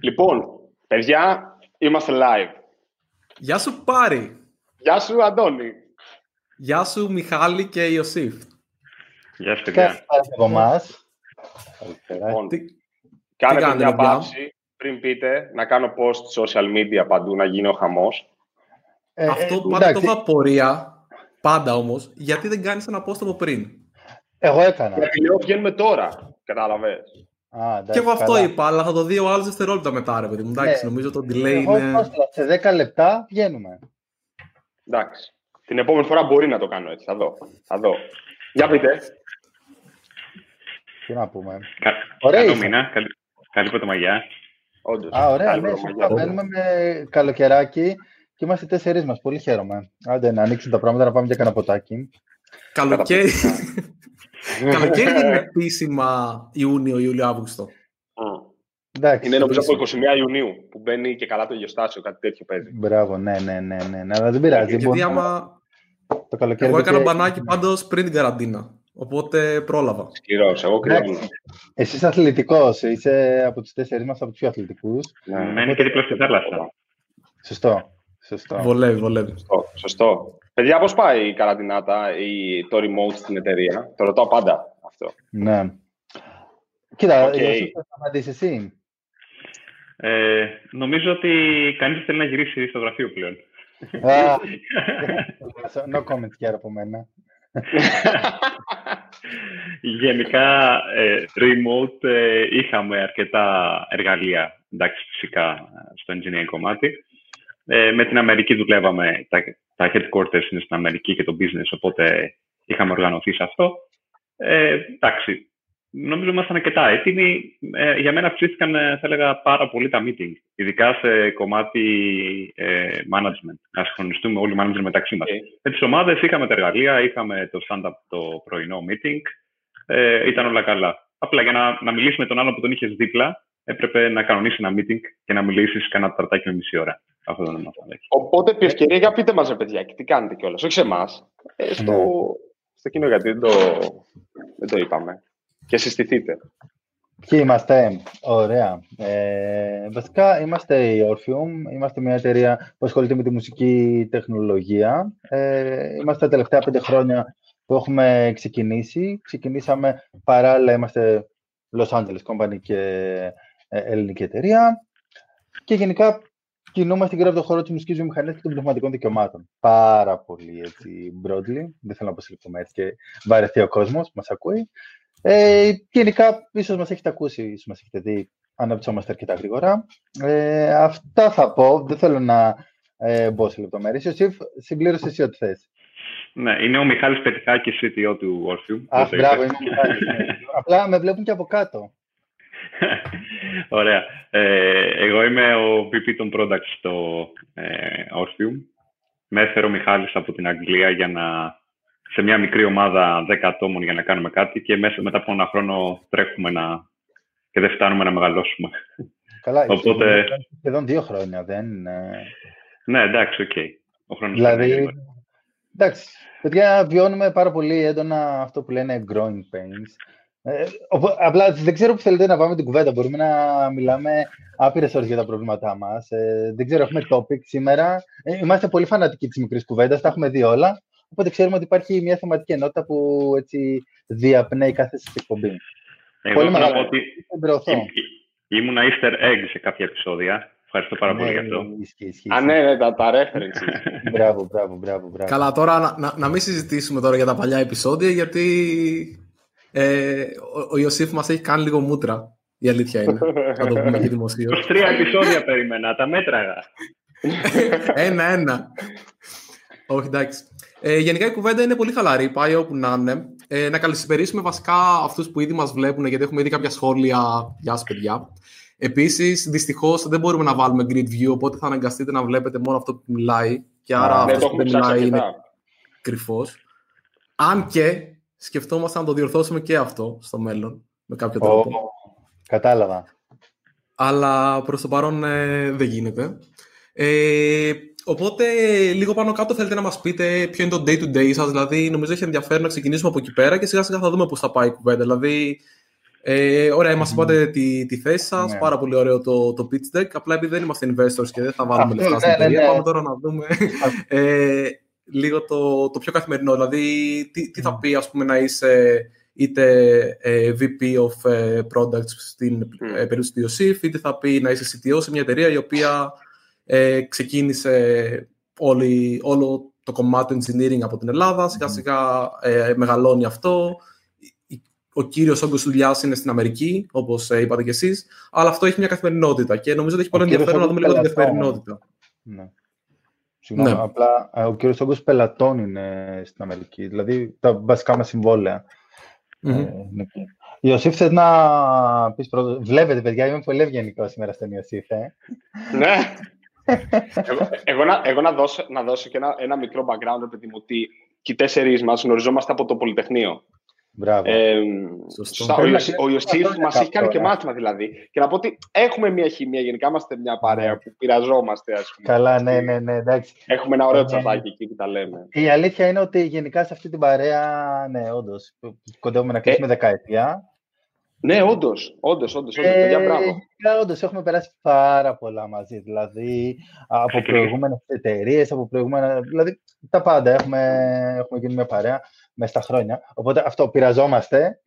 Λοιπόν, παιδιά, είμαστε live. Γεια σου Πάρη. Γεια σου Αντώνη. Γεια σου Μιχάλη και Ιωσήφ. Γεια σου παιδιά. από εμάς. Λοιπόν, κάνετε μια παύση πριν πείτε, να κάνω post social media παντού, να γίνει ο χαμός. Ε, Αυτό ε, πάντα το είχα πορεία, πάντα όμως, γιατί δεν κάνεις ένα post από πριν. Εγώ έκανα. Γιατί λέω βγαίνουμε τώρα, κατάλαβες. Α, και εγώ αυτό είπα, αλλά θα το δει ο άλλος δευτερόλεπτα μετά, ρε παιδί μου. Εντάξει, ναι. νομίζω το delay είναι. Σε 10 λεπτά βγαίνουμε. Εντάξει. Την επόμενη φορά μπορεί να το κάνω έτσι. Θα δω. Θα δω. Για πείτε. Τι να πούμε. Κα... Ωραία. Καλό μήνα. Καλή, καλή πρωτομαγιά. Όντως. Α, ωραία. Ναι, μπαίνουμε με καλοκαιράκι και είμαστε τέσσερις μας. Πολύ χαίρομαι. Άντε να ανοίξουν τα πράγματα να πάμε για κανένα ποτάκι. Καλοκαίρι. Καλοκαίρι είναι επίσημα Ιούνιο, Ιούλιο, Αύγουστο. Εντάξει, είναι νομίζω από 21 Ιουνίου που μπαίνει και καλά το γεωστάσιο, κάτι τέτοιο παίζει. Μπράβο, ναι, ναι, ναι, ναι, ναι αλλά δεν πειράζει. Γιατί άμα... Το καλοκαίρι εγώ έκανα μπανάκι πάντως πριν την καραντίνα. Οπότε πρόλαβα. Σκληρό, εγώ κρίνω. Εσύ είσαι αθλητικός, είσαι από του τέσσερις μας από τους πιο αθλητικούς. Ναι, μένει και δίπλα στη θάλασσα. Σωστό. Σωστό. Βολεύει, βολεύει. Σωστό. Σωστό. Παιδιά, πώς πάει η καραντινάτα ή το remote στην εταιρεία; Το ρωτάω πάντα αυτό. Ναι. Κοίτα, okay. θα απαντήσεις εσύ. Ε, νομίζω ότι κανείς θέλει να γυρίσει στο γραφείο πλέον. no comments και από μένα. Γενικά, ε, remote ε, είχαμε αρκετά εργαλεία, εντάξει, φυσικά, στο engineering κομμάτι. Ε, με την Αμερική δουλεύαμε, τα, τα headquarters είναι στην Αμερική και το business, οπότε είχαμε οργανωθεί σε αυτό. Ε, εντάξει, νομίζω ήμασταν αρκετά έτοιμοι. Ε, για μένα αυξήθηκαν, ε, θα έλεγα, πάρα πολύ τα meeting, ειδικά σε κομμάτι ε, management. Να συγχρονιστούμε όλοι οι managers μεταξύ μας. Okay. Με τις ομάδες είχαμε τα εργαλεία, είχαμε το stand-up το πρωινό meeting, ε, ήταν όλα καλά. Απλά για να, να μιλήσει με τον άλλο που τον είχες δίπλα, έπρεπε να κανονίσει ένα meeting και να μιλήσεις κανένα ταρτάκι με μισή ώρα. Αυτό δεν είναι Οπότε, επί ευκαιρία, για πείτε μας, παιδιά, και τι κάνετε κιόλας. Όχι σε εμάς. Ε, στο, ναι. στο κοινό, γιατί δεν το, δεν το είπαμε. Και συστηθείτε. Ποιοι είμαστε, ωραία. Ε, βασικά είμαστε η Orpheum, είμαστε μια εταιρεία που ασχολείται με τη μουσική τεχνολογία. Ε, είμαστε τα τελευταία πέντε χρόνια που έχουμε ξεκινήσει. Ξεκινήσαμε παράλληλα, είμαστε Los Angeles Company και ε, ελληνική εταιρεία. Και γενικά κινούμαστε γύρω από το χώρο της μουσικής βιομηχανίας και των πνευματικών δικαιωμάτων. Πάρα πολύ έτσι broadly. Δεν θέλω να πω σε λεπτομέρειες και βαρεθεί ο κόσμος που μας ακούει. Ε, γενικά, ίσως μας έχετε ακούσει, ίσως μας έχετε δει, αναπτυσσόμαστε αρκετά γρήγορα. Ε, αυτά θα πω. Δεν θέλω να ε, μπω σε λεπτομέρειες. Ιωσήφ, συμπλήρωσε εσύ ό,τι θες. Ναι, είναι ο Μιχάλης Πετυχάκης, CTO του Orpheum. Αχ, μπράβο, είναι ο Μιχάλης. Ναι. Απλά με βλέπουν και από κάτω. Ωραία. Ε, εγώ είμαι ο VP των Products στο ε, Orfium. Με έφερε ο Μιχάλης από την Αγγλία για να, σε μια μικρή ομάδα 10 ατόμων για να κάνουμε κάτι και μέσα, μετά από ένα χρόνο τρέχουμε να, και δεν φτάνουμε να μεγαλώσουμε. Καλά, Οπότε... σχεδόν δύο χρόνια, δεν είναι... Ναι, εντάξει, OK. Okay. Ο χρόνος δηλαδή, εντάξει, παιδιά, βιώνουμε πάρα πολύ έντονα αυτό που λένε growing pains. Ε, απλά δεν ξέρω που θέλετε να πάμε την κουβέντα. Μπορούμε να μιλάμε άπειρες ώρες για τα προβλήματά μας. Ε, δεν ξέρω, έχουμε topic σήμερα. Ε, είμαστε πολύ φανατικοί της μικρής κουβέντας, τα έχουμε δει όλα. Οπότε ξέρουμε ότι υπάρχει μια θεματική ενότητα που έτσι διαπνέει κάθε εκπομπή. Εγώ πολύ μεγάλο. Ότι ήμουν easter egg σε κάποια επεισόδια. Ευχαριστώ πάρα πολύ για αυτό. Α, ναι, ναι, τα, τα references. μπράβο, μπράβο, μπράβο, μπράβο. Καλά, τώρα να, να, να μην συζητήσουμε τώρα για τα παλιά επεισόδια, γιατί ε, ο, ο Ιωσήφ μας έχει κάνει λίγο μούτρα. Η αλήθεια είναι. Θα το πούμε και δημοσίως. τρία επεισόδια περίμενα, τα μέτραγα. Ένα-ένα. Όχι, εντάξει. Ε, γενικά η κουβέντα είναι πολύ χαλαρή, πάει όπου να είναι. Ε, να καλησπερίσουμε βασικά αυτούς που ήδη μας βλέπουν, γιατί έχουμε ήδη κάποια σχόλια. Γεια σας, παιδιά. Επίσης, δυστυχώς δεν μπορούμε να βάλουμε grid view, οπότε θα αναγκαστείτε να βλέπετε μόνο αυτό που μιλάει. Και άρα ναι, αυτό που μιλάει είναι κρυφός. Αν και σκεφτόμαστε να το διορθώσουμε και αυτό στο μέλλον, με κάποιο τρόπο. κατάλαβα. Αλλά προς το παρόν ε, δεν γίνεται. Ε, οπότε, λίγο πάνω κάτω θέλετε να μας πείτε ποιο είναι το day-to-day σας, δηλαδή νομίζω έχει ενδιαφέρον να ξεκινήσουμε από εκεί πέρα και σιγά σιγά θα δούμε πώς θα πάει η κουβέντα. Δηλαδή, Ε, ωραία, μας είπατε τη, τη θέση σας. Ναι. Πάρα πολύ ωραίο το, το pitch deck. Απλά επειδή δεν είμαστε investors και δεν θα βάλουμε Αυτό, λεφτά ναι, στην ναι, εταιρεία, ναι. πάμε τώρα να δούμε ε, λίγο το, το πιο καθημερινό. Δηλαδή, τι, τι Ναι. θα πει, ας πούμε, να είσαι είτε ε, VP of ε, Products στην Mm. ε, περίπτωση του Ιωσήφ, είτε θα πει να είσαι CTO σε μια εταιρεία η οποία ε, ξεκίνησε όλη, όλο το κομμάτι του engineering από την Ελλάδα, σιγά σιγά ε, μεγαλώνει αυτό. Ο κύριος όγκος δουλειά είναι στην Αμερική, όπως είπατε κι εσείς, αλλά αυτό έχει μια καθημερινότητα και νομίζω ότι έχει πολύ Ο κύριος ενδιαφέρον να δούμε λίγο την όγκος καθημερινότητα. Ναι. Συγγνώμη, Ναι. απλά ε, ο κύριος όγκος πελατών είναι στην Αμερική, δηλαδή τα βασικά μας συμβόλαια. Μμμ. ε, είναι εκεί. Ιωσήφ, θες να πεις πρώτο. Βλέπετε, παιδιά, είμαι πολύ ευγενικό σήμερα στον Ιωσήφ. Ε. Ναι. εγώ, εγώ, να, εγώ να, δώσω, να δώσω και ένα, ένα μικρό background, παιδί μου, ότι και οι τέσσερις μας γνωριζόμαστε από το Πολυτεχνείο. Μπράβο. Ε, Σωστό. σωστά. ο, Πρέπει να Ιωσή- ο κλείσουμε Ιωσήφ αυτό μας για έχει κάνει και κάπου, ε. μάθημα δηλαδή. Και να πω ότι έχουμε μια χημεία, γενικά είμαστε μια παρέα που πειραζόμαστε, ας πούμε. Καλά, ναι, ναι, ναι, εντάξει. Έχουμε ένα ωραίο Ε, τσατάκι εκεί που τα λέμε. Η αλήθεια είναι ότι γενικά σε αυτή την παρέα, ναι, όντως, κοντεύουμε να κλείσουμε δεκαετία. Ναι, όντως, όντως, όντως, όντως, Ε, παιδιά, μπράβο. γενικά, όντως, έχουμε περάσει πάρα πολλά μαζί, δηλαδή από προηγούμενες εταιρείες, από προηγούμενα, δηλαδή τα πάντα έχουμε, έχουμε γίνει μια παρέα μέσα στα χρόνια. Οπότε αυτό πειραζόμαστε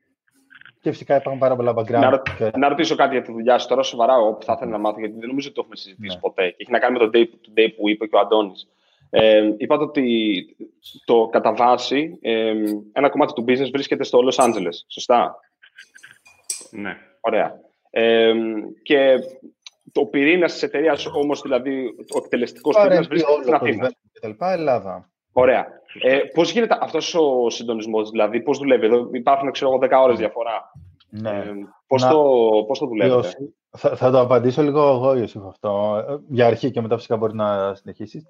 και φυσικά υπάρχουν πάρα πολλά background. Να, ρω- και- να ρωτήσω κάτι για τη δουλειά σου τώρα, σοβαρά, όπου θα ήθελα να μάθω, γιατί δεν νομίζω ότι το έχουμε συζητήσει Ναι. ποτέ. Και έχει να κάνει με το day, το day που είπε και ο Αντώνης. Ε, είπατε ότι το κατά βάση ε, ένα κομμάτι του business βρίσκεται στο Los Angeles. Σωστά; Ναι. Ωραία. Ε, και το πυρήνα της εταιρείας όμως, δηλαδή ο εκτελεστικός πυρήνας παρέμβει βρίσκεται όλο στην το Αθήνα. event και τα λοιπά, Ελλάδα. Ωραία. Ε, Πώς γίνεται αυτός ο συντονισμός, δηλαδή, πώς δουλεύει, εδώ; Υπάρχουν ξέρω εγώ 10 ώρες διαφορά. Ναι. Ε, πώς Να- το, πώς το δουλεύετε; Ιωσήφ, θα, θα το απαντήσω λίγο εγώ, Ιωσήφ, αυτό, ε, για αρχή και μετά φυσικά μπορεί να συνεχίσεις.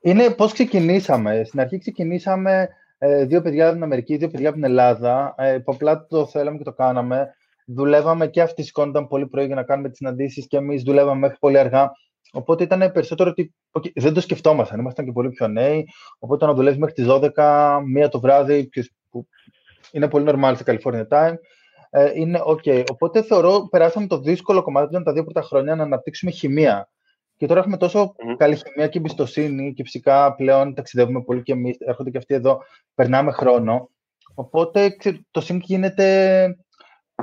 Είναι πώς ξεκινήσαμε. Στην αρχή ξεκινήσαμε ε, δύο παιδιά από την Αμερική, δύο παιδιά από την Ελλάδα, ε, που απλά το θέλαμε και το κάναμε. Δουλεύαμε και αυτοί σηκώνονταν πολύ πρωί για να κάνουμε τις συναντήσεις και εμείς δουλεύαμε μέχρι πολύ αργά. Οπότε ήταν περισσότερο ότι οκ, δεν το σκεφτόμασταν. Ήμασταν και πολύ πιο νέοι. Οπότε να δουλεύεις μέχρι τις 12, μία το βράδυ, ποιος- που είναι πολύ normal σε California time, ε, είναι OK. Οπότε θεωρώ περάσαμε το δύσκολο κομμάτι που ήταν τα δύο πρώτα χρόνια να αναπτύξουμε χημεία. Και τώρα έχουμε τόσο Μμμ. καλή χημεία και εμπιστοσύνη και φυσικά πλέον ταξιδεύουμε πολύ και εμείς, έρχονται και αυτοί εδώ, περνάμε χρόνο. Οπότε ξε- το sync γίνεται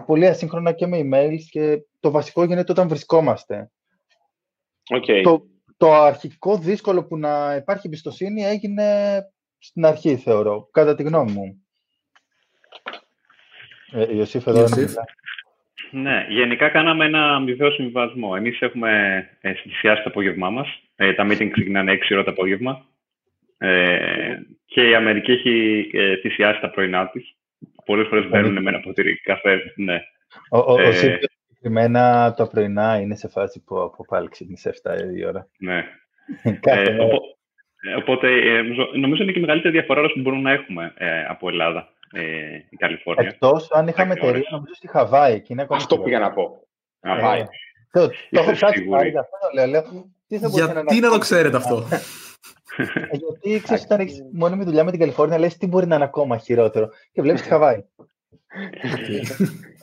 πολύ ασύγχρονα και με emails και το βασικό γίνεται όταν βρισκόμαστε. Okay. Το, το αρχικό δύσκολο που να υπάρχει εμπιστοσύνη έγινε στην αρχή, θεωρώ, κατά τη γνώμη μου. Ε, Ιωσήφ, εδώ Ιωσήφ. είναι. Ναι, γενικά κάναμε ένα αμοιβαίο συμβιβασμό. Εμείς έχουμε ε, θυσιάσει το απόγευμά μας. Ε, τα meeting ξεκινάνε 6 ώρα το απόγευμα. Ε, και η Αμερική έχει ε, θυσιάσει τα πρωινά της. Πολλές φορές μπαίνουν με ένα ποτήρι καφέ. Ναι. Ο, ο, ο Ε, Σίλβιος συγκεκριμένα τα πρωινά είναι σε φάση που από πάλι ξεκίνησε 7 η ώρα. ναι. Κάθε Ε, μέρα. οπο- ε, οπότε ε, νομίζω- νομίζω είναι και η μεγαλύτερη διαφορά ώρας που μπορούμε να έχουμε ε, από Ελλάδα, ε, η Καλιφόρνια. Εκτός αν είχαμε Έξι ώρες. εταιρεία, νομίζω στη Χαβάη. Εκεί είναι ακόμη Αυτό χειρότερο. πήγα να πω. Α, Ε, Χαβάη. Το, το έχω Είστε ψάξει σίγουροι. πάλι, γι' αυτό το λέω. λέω τι θα μπορούσε Γιατί να το ξέρετε αυτό; Ε, Γιατί ξέρεις, όταν έχεις μόνιμη δουλειά με την Καλιφόρνια, λες τι μπορεί να είναι ακόμα χειρότερο. Και βλέπεις τη Χαβάη.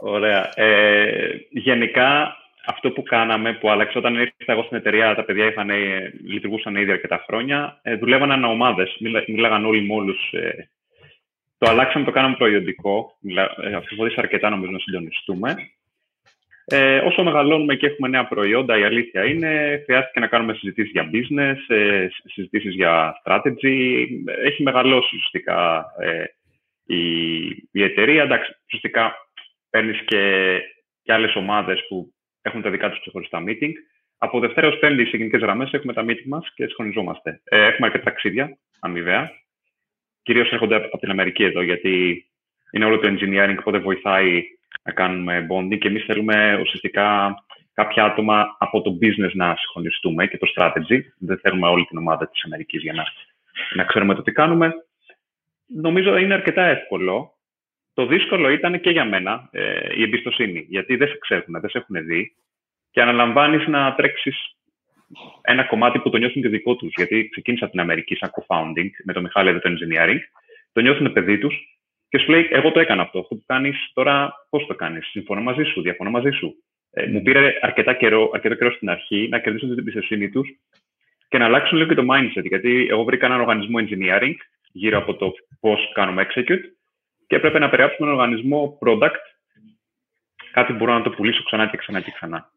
Ωραία. Ε, γενικά, αυτό που κάναμε, που άλλαξε όταν ήρθα εγώ στην εταιρεία, τα παιδιά είχαν, ε, λειτουργούσαν ήδη αρκετά χρόνια, ε, δουλεύαν ανά ομάδες, μιλά, μιλάγαν όλοι με όλους. Ε, το αλλάξαμε, το κάναμε προϊόντικό, μιλά, ε, αφιβοδίσα αρκετά νομίζω να συντονιστούμε. Ε, όσο μεγαλώνουμε και έχουμε νέα προϊόντα, η αλήθεια είναι, χρειάστηκε να κάνουμε συζητήσεις για business, ε, συζητήσεις για strategy. Έχει μεγαλώσει ουσιαστικά ε, η, η εταιρεία. Εντάξει, ουσιαστικά παίρνεις και, και άλλες ομάδες που έχουν τα δικά τους ξεχωριστά meeting. Από Δευτέρα ως Πέμπτη, σε γενικές γραμμές, έχουμε τα meeting μας και συγχρονιζόμαστε. Ε, έχουμε αρκετά ταξίδια, αμοιβαία. Κυρίως έρχονται από την Αμερική εδώ, γιατί είναι όλο το engineering, οπότε βοηθάει να κάνουμε bonding και εμείς θέλουμε ουσιαστικά κάποια άτομα από το business να συγχρονιστούμε και το strategy. Δεν θέλουμε όλη την ομάδα της Αμερικής για να, να ξέρουμε το τι κάνουμε. Νομίζω είναι αρκετά εύκολο. Το δύσκολο ήταν και για μένα ε, η εμπιστοσύνη, γιατί δεν σε ξέρουν, δεν σε έχουν δει και αναλαμβάνεις να τρέξεις ένα κομμάτι που το νιώθουν και δικό τους. Γιατί ξεκίνησα από την Αμερική σαν co-founding με το Μιχάλη εδώ το engineering, το νιώθουν παιδί τους και σου λέει: Εγώ το έκανα αυτό. Αυτό που κάνεις τώρα, πώς το κάνεις; Συμφωνώ μαζί σου, διαφωνώ μαζί σου. Ε, μου πήρε αρκετά καιρό, αρκετό καιρό στην αρχή να κερδίσουν την εμπιστοσύνη τους και να αλλάξουν λίγο και το mindset. Γιατί εγώ βρήκα έναν οργανισμό engineering γύρω από το πώς κάνουμε execute και έπρεπε να περιγράψουμε έναν οργανισμό product, κάτι που μπορώ να το πουλήσω ξανά και ξανά και ξανά.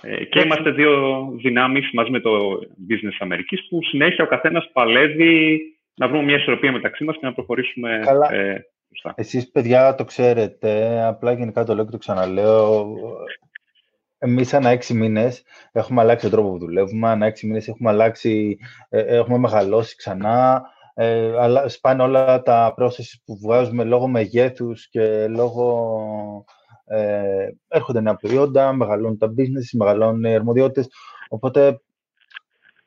Ε, και είμαστε δύο δυνάμεις μαζί με το business Αμερικής που συνέχεια ο καθένας παλεύει να βρούμε μια ισορροπία μεταξύ μας και να προχωρήσουμε Καλά. Ε, Εσείς, παιδιά, το ξέρετε, απλά γενικά το λέω και το ξαναλέω, εμείς ανά έξι μήνες έχουμε αλλάξει τον τρόπο που δουλεύουμε, ανά έξι μήνες έχουμε αλλάξει, ε, έχουμε μεγαλώσει ξανά, ε, αλλά σπάνε όλα τα processes που βγάζουμε λόγω μεγέθους και λόγω ε, έρχονται νέα προϊόντα, μεγαλώνουν τα business, μεγαλώνουν οι αρμοδιότητες, οπότε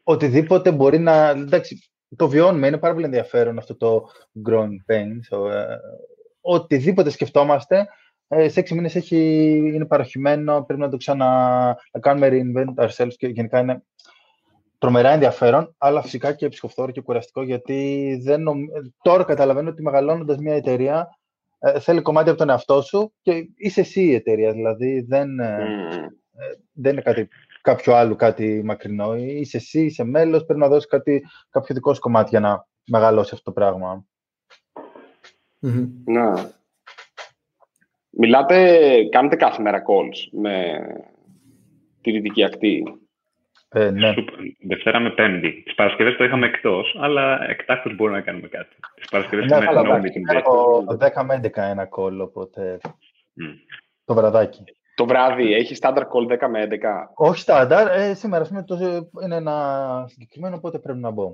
οτιδήποτε μπορεί να... Εντάξει, το βιώνουμε, είναι πάρα πολύ ενδιαφέρον αυτό το growing pains. Ε, οτιδήποτε σκεφτόμαστε, ε, σε έξι μήνες έχει, είναι παροχημένο, πρέπει να το ξανα να κάνουμε reinvent ourselves και γενικά είναι τρομερά ενδιαφέρον, αλλά φυσικά και ψυχοφθόρο και κουραστικό, γιατί δεν τώρα καταλαβαίνω ότι μεγαλώνοντας μια εταιρεία ε, θέλει κομμάτι από τον εαυτό σου και είσαι εσύ η εταιρεία, δηλαδή δεν, mm. δεν είναι κάτι κάποιο άλλο κάτι μακρινό. Είσαι εσύ, είσαι μέλος, πρέπει να δώσεις κάτι, κάποιο δικό σου κομμάτι για να μεγαλώσει αυτό το πραγμα Να. Μιλάτε, κάνετε κάθε μέρα calls με τη δυτική ακτή. Ε, ναι. Δευτέρα με Πέμπτη. Τις Παρασκευές το είχαμε εκτός, αλλά εκτάκτως μπορούμε να κάνουμε κάτι. Τις Παρασκευές ναι, με no meeting. Το 10 με 11 ένα call, οπότε. Mm. Το βραδάκι. Το βράδυ έχεις στάνταρ call 10 με 11. Όχι στάνταρ. Ε, σήμερα πούμε, το, είναι ένα συγκεκριμένο, οπότε πρέπει να μπω.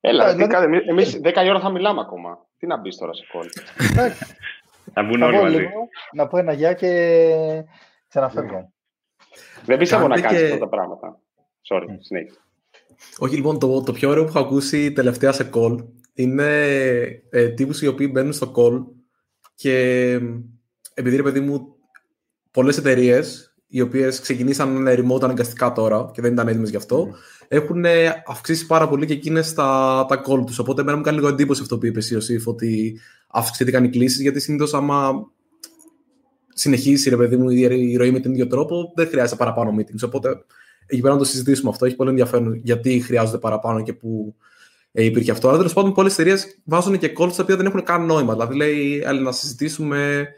Έλα, δηλαδή, εμεί 10 η ώρα θα μιλάμε ακόμα. Τι να μπεις τώρα σε call; θα μπουν όλοι μαζί. Να πω ένα γεια και ξαναφεύγω. Δεν πιστεύω να κάνεις αυτά τα πράγματα. Sorry, συνέχισε. Όχι, λοιπόν, το, το πιο ωραίο που έχω ακούσει τελευταία σε call είναι ε, τύπους οι οποίοι μπαίνουν στο call και επειδή, ρε παιδί μου, πολλές εταιρείες, οι οποίες ξεκινήσαν remote αναγκαστικά τώρα και δεν ήταν έτοιμες γι' αυτό, mm. έχουν αυξήσει πάρα πολύ και εκείνες τα, τα call τους. Οπότε, εμένα μου κάνει λίγο εντύπωση αυτό που είπε η Ιωσήφ, ότι αυξήθηκαν οι κλήσεις, γιατί συνήθως άμα συνεχίσει ρε παιδί μου η ροή με τον ίδιο τρόπο, δεν χρειάζεται παραπάνω meetings. Οπότε, εκεί πέρα να το συζητήσουμε αυτό. Έχει πολύ ενδιαφέρον γιατί χρειάζονται παραπάνω και που ε, υπήρχε αυτό. Αλλά τέλος πάντων, πολλές εταιρείες βάζουν και calls τα οποία δεν έχουν καν νόημα. Δηλαδή, λέει, να συζητήσουμε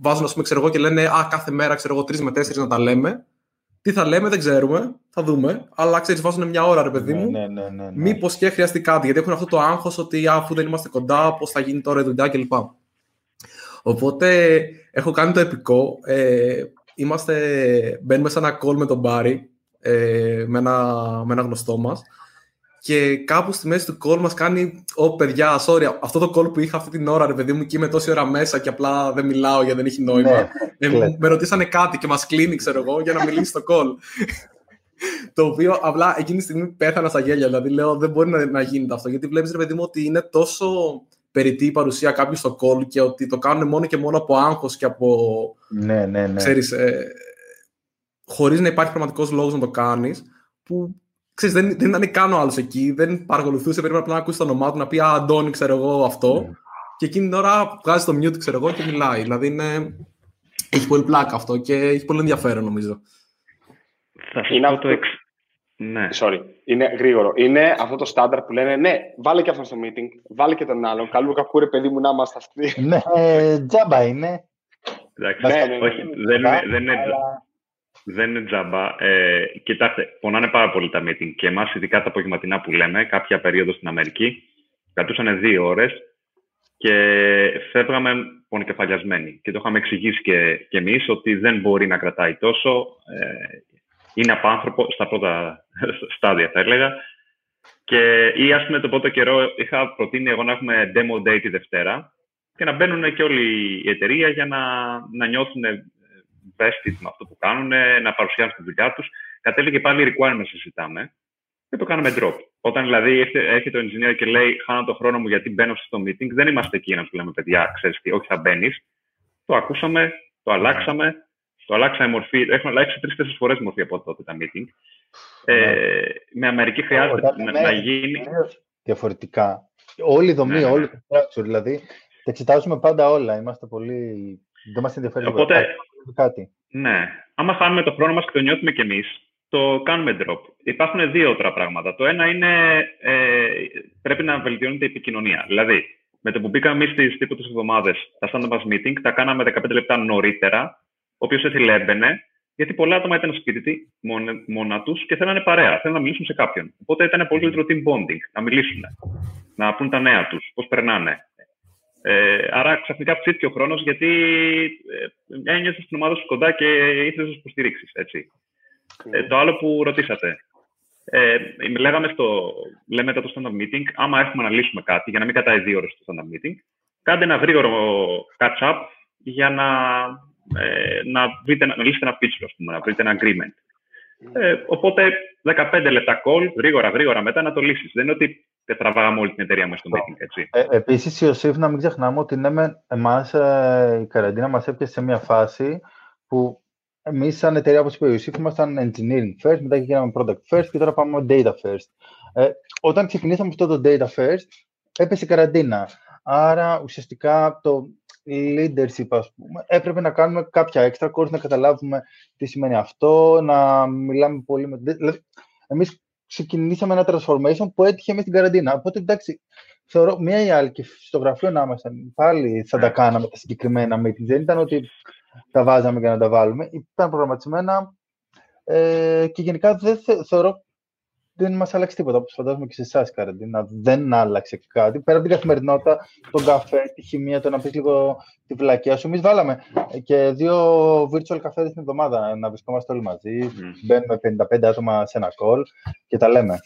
βάζουν, ας πούμε, ξέρω εγώ, και λένε Α, κάθε μέρα, ξέρω εγώ, τρεις με τέσσερις να τα λέμε. Τι θα λέμε, δεν ξέρουμε. Θα δούμε. Αλλά ξέρεις, βάζουν μια ώρα, ρε παιδί ναι, μου. Ναι, ναι, ναι, ναι. Μήπως και χρειαστεί κάτι. Γιατί έχουν αυτό το άγχος ότι αφού δεν είμαστε κοντά, πώς θα γίνει τώρα η δουλειά κλπ. Οπότε έχω κάνει το επικό. Ε, είμαστε, μπαίνουμε σε ένα call με τον Μπάρι, ε, με, ένα, με ένα γνωστό μας και κάπου στη μέση του call μας κάνει Ω παιδιά, sorry, αυτό το call που είχα αυτή την ώρα, ρε παιδί μου, και είμαι τόση ώρα μέσα και απλά δεν μιλάω γιατί δεν έχει νόημα. Ναι, ε, με ρωτήσανε κάτι και μας κλείνει, ξέρω εγώ, για να μιλήσει στο call. το οποίο απλά εκείνη τη στιγμή πέθανα στα γέλια. Δηλαδή λέω δεν μπορεί να, να γίνεται αυτό. Γιατί βλέπεις, ρε παιδί μου, ότι είναι τόσο περιττή η παρουσία κάποιου στο call και ότι το κάνουν μόνο και μόνο από άγχος και από. Ναι, ναι, ναι. Ξέρεις, ε, χωρίς να υπάρχει πραγματικός λόγος να το κάνεις, που ξέρεις, δεν, δεν ήταν καν ο άλλος εκεί, δεν παρακολουθούσε, πρέπει απλά να ακούσει το όνομά του, να πει Α, Αντώνη, ξέρω εγώ αυτό. Mm. Και εκείνη την ώρα βγάζει το mute, ξέρω εγώ, και μιλάει. Δηλαδή είναι... έχει πολύ πλάκα αυτό και έχει πολύ ενδιαφέρον, νομίζω. Θα σου είναι πω το εξ... Ναι. Sorry. Είναι γρήγορο. Είναι αυτό το στάνταρ που λένε ναι, βάλε και αυτό στο meeting, βάλε και τον άλλον. Καλού κακούρε, παιδί μου, να είμαστε αυτοί. Ναι, τζάμπα είναι. Εντάξει, ναι, ναι, ναι, όχι, δεν, δεν είναι δεν είναι τζαμπά. Ε, κοιτάξτε, πονάνε πάρα πολύ τα meeting και εμάς, ειδικά τα απογευματινά που λέμε, κάποια περίοδο στην Αμερική, κρατούσαν δύο ώρες και φεύγαμε πονοκεφαλιασμένοι. Και το είχαμε εξηγήσει και, και εμείς ότι δεν μπορεί να κρατάει τόσο. Ε, είναι απάνθρωπο στα πρώτα στάδια, θα έλεγα. Και ή ας πούμε, τον πρώτο καιρό είχα προτείνει εγώ να έχουμε demo day τη Δευτέρα και να μπαίνουν και όλη η εταιρεία για να, να νιώθουν vested με αυτό που κάνουν, να παρουσιάσουν τη δουλειά τους. Κατέληγε πάλι requirement να συζητάμε και το κάνουμε drop. Όταν δηλαδή έχει το engineer και λέει Χάνω το χρόνο μου γιατί μπαίνω στο meeting, δεν είμαστε εκεί να τους λέμε παιδιά, ξέρεις τι, όχι θα μπαίνεις. Το ακούσαμε, το αλλάξαμε, το αλλάξαμε μορφή. Έχουν αλλάξει τρει-τέσσερι φορές μορφή από τότε τα meeting. Ε, με Αμερική χρειάζεται να, να γίνει. Διαφορετικά. Όλη η δομή, ναι, ναι. όλη το structure, δηλαδή Τα εξετάζουμε πάντα όλα. Είμαστε πολύ... Δεν μας ενδιαφέρει Οπότε, κάτι. Ναι. Άμα χάνουμε το χρόνο μας και το νιώθουμε κι εμείς, το κάνουμε drop. Υπάρχουν δύο τώρα πράγματα. Το ένα είναι ε, πρέπει να βελτιώνεται η επικοινωνία. Δηλαδή, με το που μπήκαμε εμείς στις τίποτε εβδομάδες τα stand-up meeting, τα κάναμε 15 λεπτά νωρίτερα. Όποιο έτσι έμπαινε, γιατί πολλά άτομα ήταν στο σπίτι μόνα, μόνα τους και θέλανε παρέα, θέλανε να μιλήσουν σε κάποιον. Οπότε ήταν πολύ καλύτερο team bonding, να μιλήσουν, να πούν τα νέα τους, πώς περνάνε. Ε, άρα ξαφνικά ψήθηκε ο χρόνος γιατί ε, ένιωσε στην ομάδα σου κοντά και ήθελες να σου υποστηρίξεις. Ε, το άλλο που ρωτήσατε. Ε, λέγαμε στο, λέμε το stand-up meeting, άμα έχουμε να λύσουμε κάτι, για να μην κατάει δύο ώρες το stand-up meeting, κάντε ένα γρήγορο catch-up για να, ε, να, βρείτε, να λύσετε ένα pitch, ας πούμε, να βρείτε ένα agreement. Ε, οπότε 15 λεπτά call, γρήγορα, γρήγορα μετά να το λύσεις. Δεν είναι ότι τραβάγαμε όλη την εταιρεία μας στο meeting, έτσι. Ε, επίσης, Ιωσήφ, να μην ξεχνάμε ότι ναι, με, εμάς ε, η καραντίνα μας έπιασε σε μια φάση που Εμείς, σαν εταιρεία, όπως είπε ο Ιωσήφ, ήμασταν engineering first, μετά γίναμε product first και τώρα πάμε data first. Ε, όταν ξεκινήσαμε αυτό το data first, έπεσε η καραντίνα. Άρα, ουσιαστικά, το leadership, ας πούμε, έπρεπε να κάνουμε κάποια extra course, να καταλάβουμε τι σημαίνει αυτό, να μιλάμε πολύ με... Δηλαδή, εμείς ξεκινήσαμε ένα transformation που έτυχε μες στην καραντίνα. Οπότε, εντάξει, θεωρώ μία ή άλλη και στο γραφείο να ήμασταν πάλι θα τα ναι. κάναμε τα συγκεκριμένα meetings. Δεν ήταν ότι τα βάζαμε για να τα βάλουμε. Ήταν προγραμματισμένα ε, και γενικά δεν θεωρώ δεν μας άλλαξε τίποτα. Όπως φαντάζομαι και σε εσάς, καραντίνα. Δεν άλλαξε κάτι. Πέρα από την καθημερινότητα, τον καφέ, τη χημεία, το να πεις λίγο τη βλακία σου. Εμείς βάλαμε και δύο virtual καφέδες την εβδομάδα να βρισκόμαστε όλοι μαζί. Mm. Μπαίνουμε 55 άτομα σε ένα call και τα λέμε.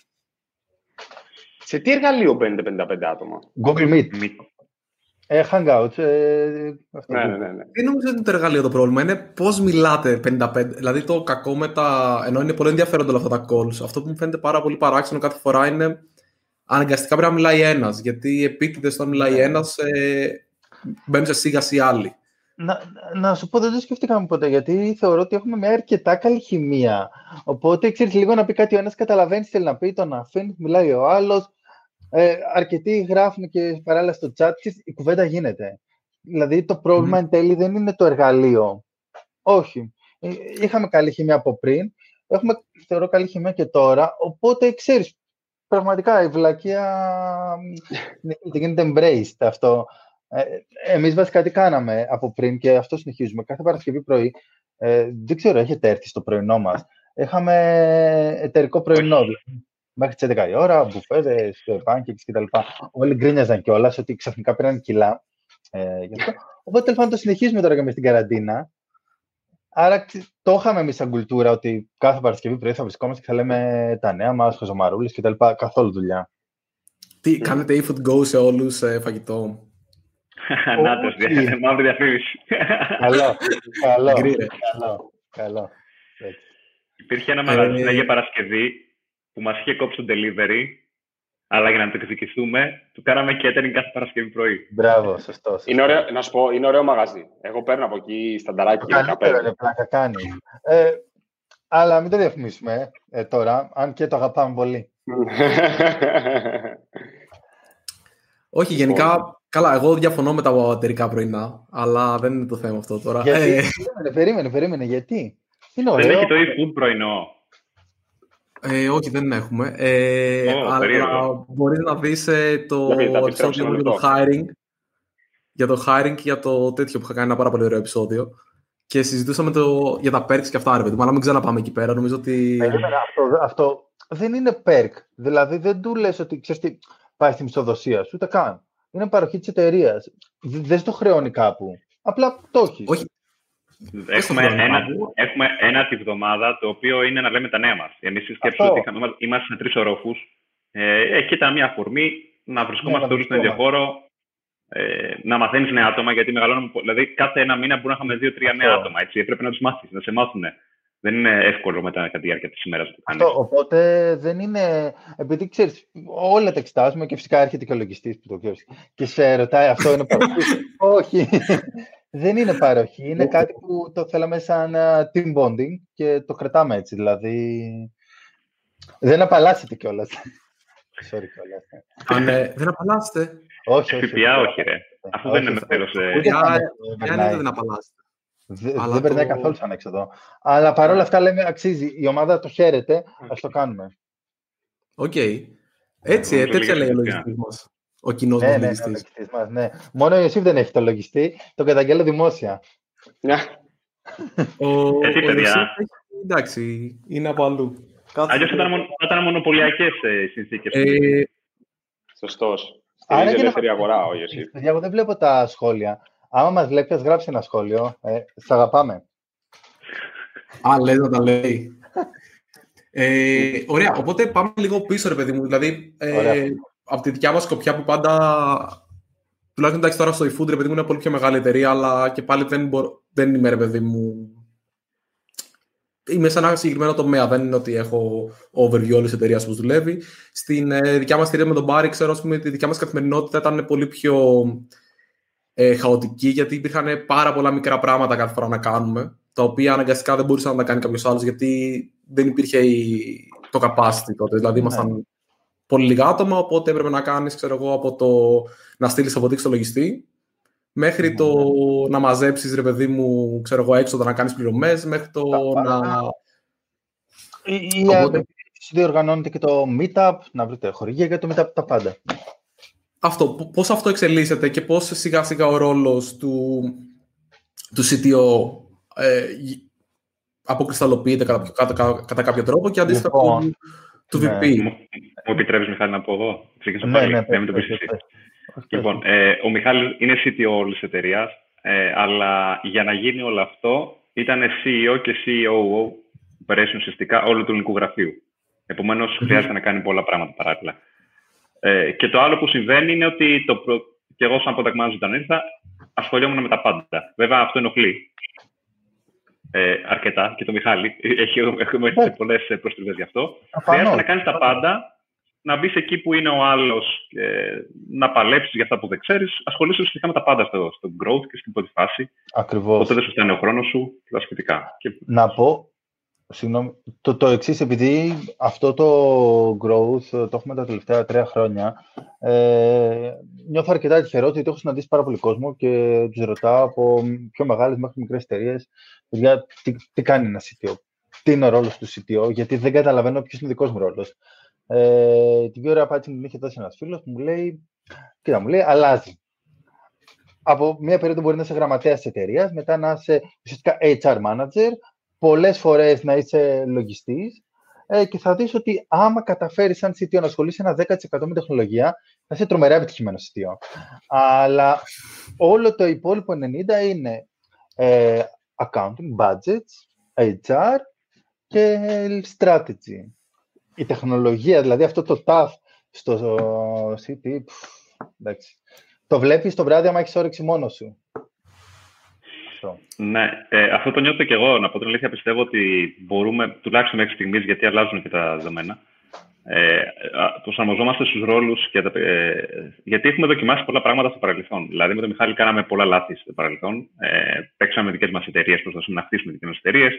Σε τι εργαλείο μπαίνετε 55 άτομα; Google Meet. Ε, hangouts. Ε, ναι, ναι, ναι, ναι. Δεν νομίζω ότι είναι το εργαλείο το πρόβλημα. Είναι πώς μιλάτε 55. Δηλαδή το κακό με τα. ενώ είναι πολύ ενδιαφέροντα όλα αυτά τα calls. Αυτό που μου φαίνεται πάρα πολύ παράξενο κάθε φορά είναι αναγκαστικά πρέπει να μιλάει ένας. Γιατί επίτηδες όταν μιλάει ναι. ένας, ε, μπαίνουν σε σίγαση άλλοι. Να, να σου πω, δεν το σκεφτήκαμε ποτέ, γιατί θεωρώ ότι έχουμε μια αρκετά καλή χημεία. Οπότε, ξέρεις λίγο να πει κάτι ο ένας, καταλαβαίνεις τι θέλει να πει, τον αφήνεις, μιλάει ο άλλος, ε, αρκετοί γράφουν και παράλληλα στο chat και η κουβέντα γίνεται. Δηλαδή το πρόβλημα mm. εν τέλει δεν είναι το εργαλείο. Όχι. Ε, είχαμε καλή χημία από πριν, έχουμε θεωρώ καλή χημία και τώρα, οπότε ξέρεις, πραγματικά η βλακεία γίνεται embraced αυτό. Ε, εμείς βασικά τι κάναμε από πριν και αυτό συνεχίζουμε. Κάθε Παρασκευή πρωί, ε, δεν ξέρω, έχετε έρθει στο πρωινό μας. Είχαμε εταιρικό πρωινό. Δηλαδή μέχρι τις 11 η ώρα, μπουφέδε, pancakes κτλ. Όλοι γκρίνιαζαν κιόλας ότι ξαφνικά πήραν κιλά. Ε, γι αυτό. Οπότε τέλος πάντων το συνεχίζουμε τώρα και με στην καραντίνα. Άρα το είχαμε εμείς σαν κουλτούρα ότι κάθε Παρασκευή πρωί θα βρισκόμαστε και θα λέμε τα νέα μας, χαζομαρούλε κτλ. Καθόλου δουλειά. Τι, κάνετε e-food go σε όλους ε, φαγητό; Να το μαύρη διαφήμιση. Καλό, καλό, καλό, καλό. Υπήρχε ένα μαγαζί στην Αγία Παρασκευή που μας είχε κόψει το delivery, αλλά για να το εκδικηθούμε, του κάναμε catering κάθε Παρασκευή πρωί. Μπράβο, σωστό. Είναι ωραίο, να σου πω, είναι ωραίο μαγαζί. Εγώ παίρνω από εκεί στανταράκι. Καλύτερο είναι πλάκα κάνει. Ε, αλλά μην το διαφημίσουμε ε, τώρα, αν και το αγαπάμε πολύ. Όχι, γενικά, λοιπόν. καλά, εγώ διαφωνώ με τα εταιρικά πρωινά, αλλά δεν είναι το θέμα αυτό τώρα. Γιατί, ε, περίμενε, περίμενε, περίμενε, γιατί; Είναι ωραίο. Δεν έχει το e-food πρωινό. Ε, όχι, δεν έχουμε. Ε, oh, αλλά μπορείς να δεις ε, το επεισόδιο για το hiring. Για το hiring και για το τέτοιο που είχα κάνει ένα πάρα πολύ ωραίο επεισόδιο. Και συζητούσαμε το, για τα perks και αυτά, ρε παιδί μου, αλλά μην ξαναπάμε εκεί πέρα. Νομίζω ότι... αυτό, αυτό δεν είναι perk. Δηλαδή δεν του λες ότι ξέρεις τι, πάει στη μισθοδοσία σου, ούτε καν. Είναι παροχή της εταιρείας. Δεν στο χρεώνει κάπου. Απλά το έχεις. Όχι, Έχουμε ένα, έχουμε ένα τη βδομάδα το οποίο είναι να λέμε τα νέα μας. Εμείς σκέψουμε ότι είμαστε σε τρεις ορόφους. Ε, εκεί ήταν μια αφορμή να βρισκόμαστε ναι, όλοι στον ίδιο χώρο, ε, να μαθαίνεις νέα άτομα, γιατί μεγαλώνουμε. Δηλαδή, κάθε ένα μήνα μπορούμε να είχαμε δύο-τρία νέα άτομα. Έτσι. Πρέπει να τους μάθεις, να σε μάθουν. Δεν είναι εύκολο μετά κατά τη διάρκεια της ημέρας που κάνεις. Οπότε δεν είναι. Επειδή ξέρεις, όλα τα εξετάζουμε και φυσικά έρχεται και ο λογιστής που το ξέρεις και σε ρωτάει αυτό είναι παροχή; Όχι. Δεν είναι παροχή. Είναι κάτι που το θέλαμε σαν team bonding και το κρατάμε έτσι. Δηλαδή. Δεν απαλλάσσεται κιόλας. Sorry κιόλας. Ναι. δεν απαλλάσσεται. Όχι, όχι. ΦΠΑ όχι, ρε. Αφού δεν είναι μέρο. δεν δεν απαλλάσσεται. Δεν περνάει καθόλου σαν έξοδο. Αλλά παρόλα αυτά λέμε αξίζει. Η ομάδα το χαίρεται, ας το κάνουμε. Οκ. Έτσι, ε, τέτοια λέει ο λογιστής μας. Ο κοινός ναι, ναι, ναι, ναι. Μόνο ο Ιωσήφ δεν έχει το λογιστή. Το καταγγέλλω δημόσια. Ναι. ο, Έτσι, παιδιά. εντάξει, είναι από αλλού. Αλλιώς θα ήταν μονοπωλιακές ε, συνθήκες. Ε, Σωστός. Άρα είναι ελεύθερη αγορά ο Ιωσήφ. Εγώ δεν βλέπω τα σχόλια. Άμα μας βλέπει, γράψει ένα σχόλιο. Ε, Σ' αγαπάμε. Α, λέει να τα λέει. Ε, ωραία, οπότε πάμε λίγο πίσω, ρε παιδί μου. Δηλαδή, ε, από τη δικιά μας σκοπιά που πάντα. Τουλάχιστον εντάξει τώρα στο eFood, ρε παιδί μου, είναι πολύ πιο μεγάλη εταιρεία, αλλά και πάλι δεν, δεν είμαι, ρε παιδί μου. Είμαι σε ένα συγκεκριμένο τομέα. Δεν είναι ότι έχω overview όλης της εταιρείας που δουλεύει. Στην ε, δικιά μας εταιρεία με τον Μπάρι, ξέρω ότι τη δικιά μας καθημερινότητα ήταν πολύ πιο ε, χαοτική, γιατί υπήρχαν πάρα πολλά μικρά πράγματα κάθε φορά να κάνουμε, τα οποία αναγκαστικά δεν μπορούσε να τα κάνει κάποιος άλλος, γιατί δεν υπήρχε η... το capacity τότε. Δηλαδή, ναι. ήμασταν πολύ λίγα άτομα, οπότε έπρεπε να κάνεις, ξέρω εγώ, από το να στείλεις αποδείξει στο λογιστή, μέχρι ναι. το να μαζέψεις, ρε παιδί μου, ξέρω εγώ, έξοδα να κάνεις πληρωμές, μέχρι το να. Ή, ή οπότε... διοργανώνετε και το meetup, να βρείτε χορηγία για το meetup, τα πάντα αυτό, πώς αυτό εξελίσσεται και πώς σιγά σιγά ο ρόλος του, του CTO ε, αποκρισταλοποιείται κατά, κατά, κατά, κάποιο τρόπο και αντίστοιχα λοιπόν, του, ναι. VP. Μου, μου επιτρέπεις, Μιχάλη, να πω εγώ. Ξεκινήσω ναι, πάλι, ναι, ναι, το Λοιπόν, ε, ο Μιχάλης είναι CTO όλης της εταιρείας, ε, αλλά για να γίνει όλο αυτό ήταν CEO και COO operation ουσιαστικά όλου του ελληνικού γραφείου. Επομένως, χρειάζεται να κάνει πολλά πράγματα παράλληλα. Ε, και το άλλο που συμβαίνει είναι ότι το προ... και εγώ σαν product manager όταν ήρθα, ασχολιόμουν με τα πάντα. Βέβαια αυτό ενοχλεί ε, αρκετά και το Μιχάλη. Έχει, έχουμε έρθει σε πολλές προστριβές γι' αυτό. Χρειάζεται να κάνεις τα πάντα, να μπεις εκεί που είναι ο άλλος, ε, να παλέψεις για αυτά που δεν ξέρεις. Ασχολείσαι ουσιαστικά με τα πάντα στο, στο growth και στην πρώτη φάση. Ακριβώς. Οπότε δεν σου φτάνει ο χρόνος σου και τα σχετικά. Να πω Συγγνώμη, το, το εξής, επειδή αυτό το growth το έχουμε τα τελευταία τρία χρόνια, ε, νιώθω αρκετά τυχερό γιατί έχω συναντήσει πάρα πολύ κόσμο και τους ρωτάω από πιο μεγάλες μέχρι μικρές εταιρείες, παιδιά, τι, τι κάνει ένα CTO, τι είναι ο ρόλος του CTO, γιατί δεν καταλαβαίνω ποιος είναι ο δικός μου ρόλος. Ε, την πιο ωραία απάντηση μου την είχε δώσει ένας φίλος που μου λέει, κοίτα, μου λέει, αλλάζει. Από μία περίοδο μπορεί να είσαι γραμματέας της εταιρείας, μετά να είσαι ουσιαστικά HR manager, πολλές φορές να είσαι λογιστής ε, και θα δεις ότι άμα καταφέρεις σαν CTO να ασχολείσαι ένα 10% με τεχνολογία, θα είσαι τρομερά επιτυχημένο CTO. Αλλά όλο το υπόλοιπο 90% είναι ε, accounting, budgets, HR και strategy. Η τεχνολογία, δηλαδή αυτό το TAF στο CT, εντάξει. Το βλέπεις το βράδυ άμα έχεις όρεξη μόνος σου. Ναι, ε, αυτό το νιώθω και εγώ. Να πω την αλήθεια, πιστεύω ότι μπορούμε, τουλάχιστον μέχρι στιγμής, γιατί αλλάζουν και τα δεδομένα, ε, προσαρμοζόμαστε στους ρόλους ε, γιατί έχουμε δοκιμάσει πολλά πράγματα στο παρελθόν. Δηλαδή, με τον Μιχάλη κάναμε πολλά λάθη στο παρελθόν. Ε, παίξαμε δικές μας εταιρείες, προσπαθούμε να χτίσουμε δικές μας εταιρείες.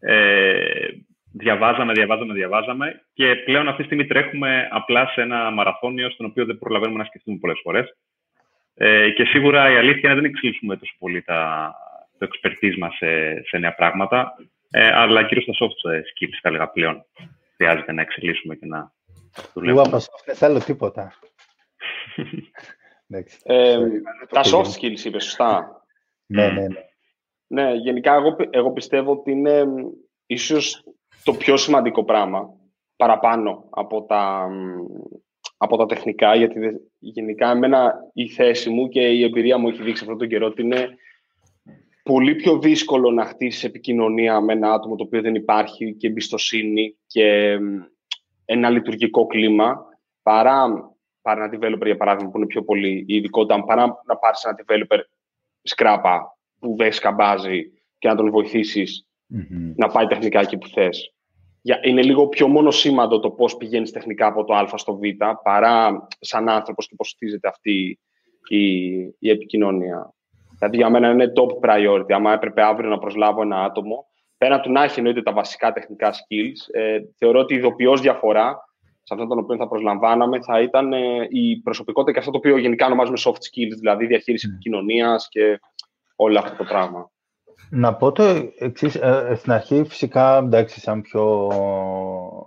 Ε, διαβάζαμε, διαβάζαμε, διαβάζαμε και πλέον αυτή τη στιγμή τρέχουμε απλά σε ένα μαραθώνιο στον οποίο δεν προλαβαίνουμε να σκεφτούμε πολλές φορές. Ε, και σίγουρα η αλήθεια είναι δεν εξελίσσουμε τόσο πολύ τα, το expertise μας σε, σε νέα πράγματα, ε, αλλά κυρίως τα soft skills θα έλεγα πλέον. Χρειάζεται να εξελίσσουμε και να δουλεύουμε. Εγώ από soft δεν θέλω τίποτα. ε, τα soft skills είπες, σωστά. ναι, ναι, ναι. Ναι, γενικά εγώ, εγώ πιστεύω ότι είναι ίσως το πιο σημαντικό πράγμα παραπάνω από τα, από τα τεχνικά, γιατί γενικά εμένα η θέση μου και η εμπειρία μου έχει δείξει αυτόν τον καιρό ότι είναι πολύ πιο δύσκολο να χτίσεις επικοινωνία με ένα άτομο το οποίο δεν υπάρχει και εμπιστοσύνη και ένα λειτουργικό κλίμα παρά, παρά ένα developer για παράδειγμα που είναι πιο πολύ η ειδικότητα παρά να πάρεις ένα developer σκράπα που δεν σκαμπάζει και να τον βοηθησεις να πάει τεχνικά εκεί που θες είναι λίγο πιο μονοσήμαντο το πώς πηγαίνεις τεχνικά από το α στο β, παρά σαν άνθρωπος και πώς χτίζεται αυτή η, η επικοινωνία. Δηλαδή για μένα είναι top priority. Άμα έπρεπε αύριο να προσλάβω ένα άτομο, πέρα του να έχει εννοείται τα βασικά τεχνικά skills, ε, θεωρώ ότι η ειδοποιώς διαφορά σε αυτόν τον οποίο θα προσλαμβάναμε θα ήταν ε, η προσωπικότητα και αυτό το οποίο γενικά ονομάζουμε soft skills, δηλαδή διαχείριση mm. κοινωνία και όλο αυτό το πράγμα. Να πω το εξής. Ε, στην αρχή, φυσικά, εντάξει, σαν πιο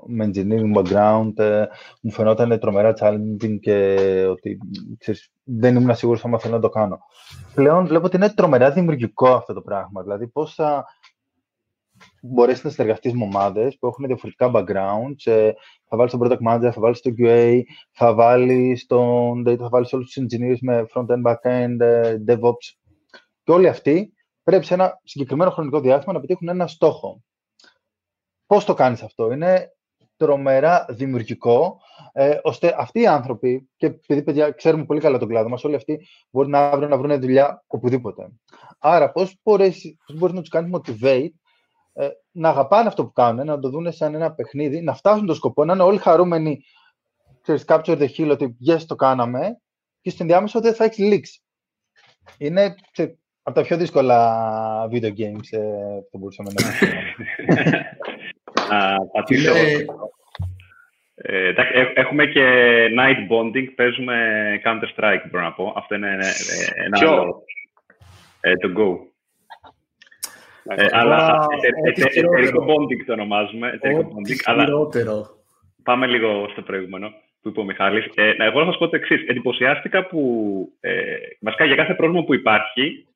με engineering background, ε, μου φαινόταν τρομερά challenging και ότι ξέρεις, δεν ήμουν σίγουρος αν θέλω να το κάνω. Πλέον βλέπω ότι είναι τρομερά δημιουργικό αυτό το πράγμα. Δηλαδή, πώ θα μπορέσει να συνεργαστείς με ομάδες που έχουν διαφορετικά backgrounds. Ε, θα βάλεις τον product manager, θα βάλεις τον QA, θα βάλεις τον data, θα βάλεις όλους τους engineers με front-end, back-end, DevOps. Και όλοι αυτοί πρέπει σε ένα συγκεκριμένο χρονικό διάστημα να πετύχουν ένα στόχο. Πώς το κάνεις αυτό; Είναι τρομερά δημιουργικό, ε, ώστε αυτοί οι άνθρωποι, και επειδή παιδιά ξέρουμε πολύ καλά τον κλάδο μας, όλοι αυτοί μπορεί να αύριο να βρουν δουλειά οπουδήποτε. Άρα πώς μπορείς, πώς μπορείς να τους κάνεις motivate, ε, να αγαπάνε αυτό που κάνουν, να το δουν σαν ένα παιχνίδι, να φτάσουν το σκοπό, να είναι όλοι χαρούμενοι, ξέρεις, capture the hill, ότι yes, το κάναμε, και στην διάμεσο ότι θα έχεις leaks. Είναι, από τα πιο δύσκολα video games ε, που μπορούσαμε να Πατήσω. Ε, έχουμε και night bonding, παίζουμε Counter-Strike, μπορώ να πω. Αυτό είναι ε, ένα άλλο. το Go. αλλά εταιρικό bonding το ονομάζουμε. Εταιρικό bonding, αλλά πάμε λίγο στο προηγούμενο που είπε ο Μιχάλης. εγώ να σας πω το εξής. Εντυπωσιάστηκα που, βασικά για κάθε πρόβλημα που υπάρχει,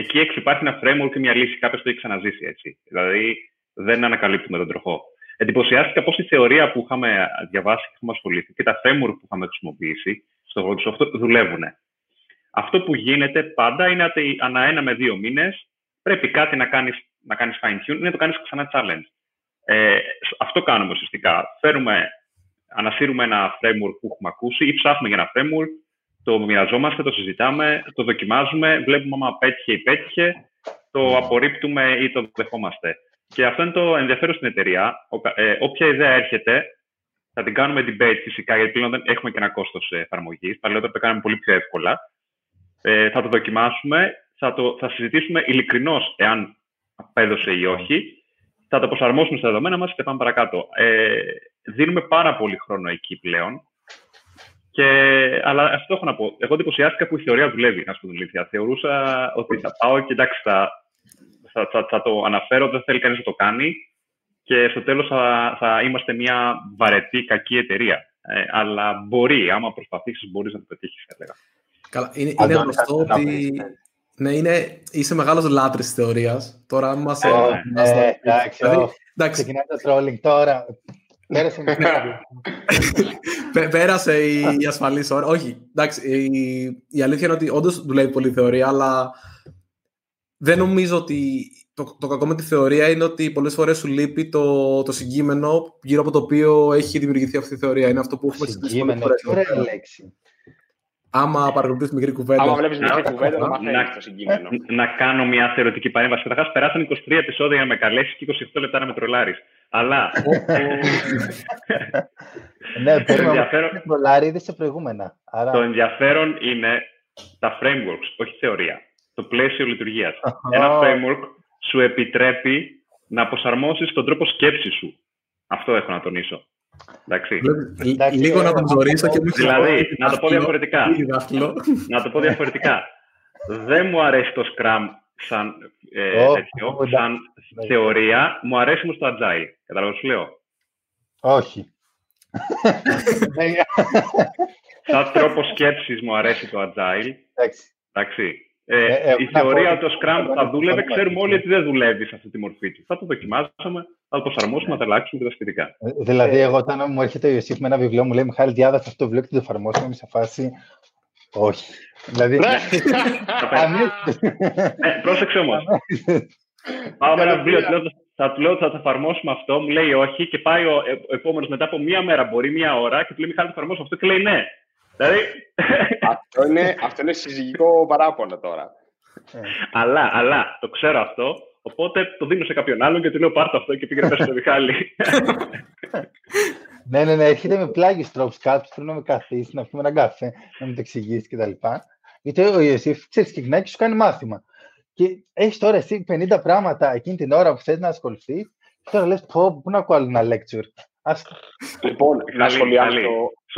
εκεί έξω υπάρχει ένα framework και μια λύση. Κάποιος το έχει ξαναζήσει έτσι. Δηλαδή δεν ανακαλύπτουμε τον τροχό. Εντυπωσιάστηκα πώς η θεωρία που είχαμε διαβάσει και έχουμε ασχοληθεί και τα framework που είχαμε χρησιμοποιήσει στο Microsoft δουλεύουν. Αυτό που γίνεται πάντα είναι ότι ανά ένα με δύο μήνες πρέπει κάτι να κάνεις να κάνεις fine tune ή να το κάνεις ξανά challenge. Ε, αυτό κάνουμε ουσιαστικά. Φέρουμε, ανασύρουμε ένα framework που έχουμε ακούσει ή ψάχνουμε για ένα framework το μοιραζόμαστε, το συζητάμε, το δοκιμάζουμε, βλέπουμε αν πέτυχε ή πέτυχε, το απορρίπτουμε ή το δεχόμαστε. Και αυτό είναι το ενδιαφέρον στην εταιρεία. Ε, όποια ιδέα έρχεται, θα την κάνουμε debate φυσικά, γιατί πλέον δεν έχουμε και ένα κόστος εφαρμογής. Παλαιότερα το κάνουμε πολύ πιο εύκολα. Ε, θα το δοκιμάσουμε, θα, το, θα συζητήσουμε ειλικρινώς εάν απέδωσε ή όχι. Θα το προσαρμόσουμε στα δεδομένα μας και πάμε παρακάτω. Ε, δίνουμε πάρα πολύ χρόνο εκεί πλέον. Και, αλλά αυτό έχω να πω. Εγώ εντυπωσιάστηκα που η θεωρία δουλεύει, να σου πω την Θεωρούσα ότι θα πάω και εντάξει, θα, θα, θα, θα το αναφέρω, δεν θέλει κανείς να το κάνει και στο τέλος θα, θα είμαστε μια βαρετή, κακή εταιρεία. Ε, αλλά μπορεί, άμα προσπαθήσεις, μπορείς να το πετύχεις, έλεγα. Καλά, είναι, είναι γνωστό ότι. Ναι, είναι, είσαι μεγάλος λάτρης της θεωρίας. Τώρα, αν μα. Ε, εντάξει, εντάξει. Ξεκινάει το trolling τώρα. Πέρασε Πέρασε η ασφαλή ώρα. Όχι, εντάξει, η, η αλήθεια είναι ότι όντως δουλεύει πολύ η θεωρία, αλλά δεν νομίζω ότι το, το κακό με τη θεωρία είναι ότι πολλές φορές σου λείπει το, το συγκείμενο γύρω από το οποίο έχει δημιουργηθεί αυτή η θεωρία. Είναι αυτό που έχουμε συζητήσει πολλές φορές. Ωραία λέξη. Άμα παρακολουθείς μικρή κουβέντα. Άμα βλέπεις μικρή κουβέντα, να μαθαίνει το συγκείμενο. Να κάνω μια θεωρητική παρέμβαση. Καταρχάς, περάσαν 23 επεισόδια για να με καλέσεις και 28 λεπτά να με τρολάρεις. Αλλά. ναι, παίρνουμε ενδιαφέρον... τρολάρι σε προηγούμενα. Το ενδιαφέρον είναι τα frameworks, όχι θεωρία. Το πλαίσιο λειτουργίας. Ένα framework σου επιτρέπει να αποσαρμόσει τον τρόπο σκέψης σου. Αυτό έχω να τονίσω. Εντάξει. Λίγο να τον γνωρίσω και μην Δηλαδή, να το πω διαφορετικά. να το πω διαφορετικά. Δεν μου αρέσει το Scrum σαν, ε, τέτοιο, σαν θεωρία, μου αρέσει μου στο Agile. Καταλαβαίνω σου λέω; Όχι. σαν τρόπο σκέψης μου αρέσει το Agile. Εντάξει. Ε, ε, ε, η θεωρία το Scrum θα δούλευε, ξέρουμε όλοι ότι δεν δουλεύει σε αυτή τη μορφή του. Θα το δοκιμάσουμε, θα το προσαρμόσουμε, θα το αλλάξουμε και τα σχετικά. Ε, δηλαδή, εγώ όταν μου έρχεται ο Ιωσήφ με ένα βιβλίο, μου λέει Μιχάλη, διάβασα αυτό το βιβλίο και το εφαρμόσουμε, είμαι σε φάση. Όχι. Δηλαδή. Ναι. Πρόσεξε όμως. Πάμε ένα βιβλίο, θα του λέω ότι θα το εφαρμόσουμε αυτό, μου λέει όχι και πάει ο επόμενος μετά από μία μέρα, μπορεί μία ώρα και του λέει Μιχάλη, θα εφαρμόσουμε αυτό και λέει ναι. Δηλαδή... αυτό, είναι, αυτό είναι συζυγικό παράπονο τώρα. αλλά, αλλά, το ξέρω αυτό, οπότε το δίνω σε κάποιον άλλον και του λέω πάρτε αυτό και πήγαινε πέρα στο Μιχάλη. ναι, ναι, ναι, έρχεται με πλάγι τρόπους κάποιος, πρέπει να με καθίσει, να πούμε έναν καφέ, να μου το εξηγήσει κτλ. Γιατί ο Ιωσήφ, ξέρεις, ξεκινάει και σου κάνει μάθημα. Και έχεις τώρα εσύ 50 πράγματα εκείνη την ώρα που θες να ασχοληθεί, και τώρα λες: Πω, πού να ακούω άλλο ένα lecture. Λοιπόν, να σχολιάσω...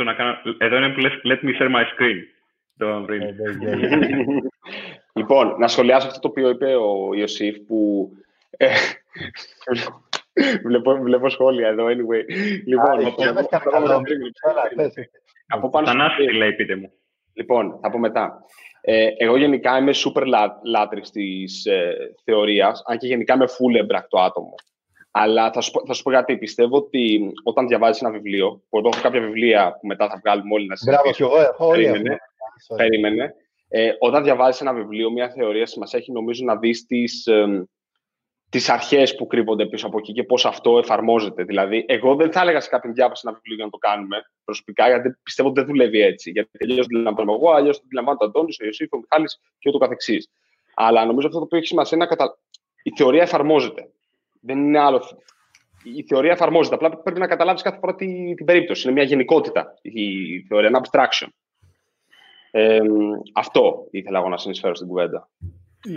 να κάνω... Εδώ είναι που λες, let me share my screen. Ε, ναι, ναι, ναι. λοιπόν, να σχολιάσω αυτό το οποίο είπε ο Ιωσήφ που... Ε, βλέπω, βλέπω σχόλια εδώ, anyway. Λοιπόν, από πάνω στο... λέει, πείτε μου. Λοιπόν, θα πω μετά. Ε, εγώ γενικά είμαι super λάτρης της ε, θεωρίας, αν και γενικά είμαι full εμπρακτό άτομο. Αλλά θα σου, θα σου πω γιατί. Πιστεύω ότι όταν διαβάζεις ένα βιβλίο, που εγώ έχω κάποια βιβλία που μετά θα βγάλουμε όλοι να συζητήσουμε. Μπράβο, και εγώ έχω Περίμενε. περίμενε. Ε, όταν διαβάζεις ένα βιβλίο, μια θεωρία σημασία έχει νομίζω να δεις τις ε, τις αρχές που κρύβονται πίσω από εκεί και πώς αυτό εφαρμόζεται. Δηλαδή, εγώ δεν θα έλεγα σε κάποιον διάβαση ένα βιβλίο για να το κάνουμε προσωπικά, γιατί πιστεύω ότι δεν δουλεύει έτσι. Γιατί αλλιώς το αντιλαμβάνομαι εγώ, αλλιώς το αντιλαμβάνεται ο Αντώνης, ο Ιωσήφ, ο Μιχάλης και ούτω καθεξής. Αλλά νομίζω αυτό το οποίο έχει σημασία είναι να κατα... η θεωρία εφαρμόζεται. Δεν είναι άλλο. Η θεωρία εφαρμόζεται. Απλά πρέπει να καταλάβεις κάθε φορά την, την περίπτωση. Είναι μια γενικότητα η θεωρία, ένα abstraction. Ε, αυτό ήθελα εγώ να συνεισφέρω στην κουβέντα.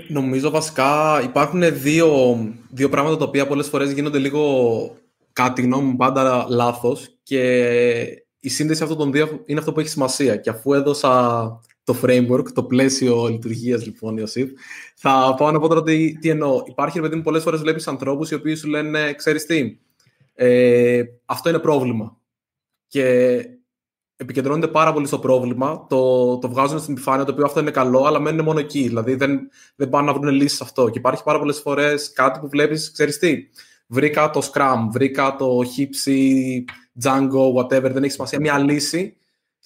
Νομίζω βασικά υπάρχουν δύο, δύο πράγματα τα οποία πολλές φορές γίνονται λίγο κάτι γνώμη μου πάντα λάθος και η σύνδεση αυτών των δύο είναι αυτό που έχει σημασία και αφού έδωσα το framework, το πλαίσιο λειτουργίας λοιπόν Ιωσήφ, θα πάω να πω τώρα τι, τι εννοώ. Υπάρχει, παιδί μου, πολλές φορές βλέπεις ανθρώπους οι οποίοι σου λένε, ξέρεις τι, ε, αυτό είναι πρόβλημα. Και επικεντρώνονται πάρα πολύ στο πρόβλημα, το, το βγάζουν στην επιφάνεια, το οποίο αυτό είναι καλό, αλλά μένουν μόνο εκεί. Δηλαδή δεν, δεν πάνε να βρουν λύσεις σε αυτό. Και υπάρχει πάρα πολλές φορές κάτι που βλέπεις, ξέρεις τι. Βρήκα το Scrum, βρήκα το Hipsy, Django, whatever, δεν έχει σημασία, μια λύση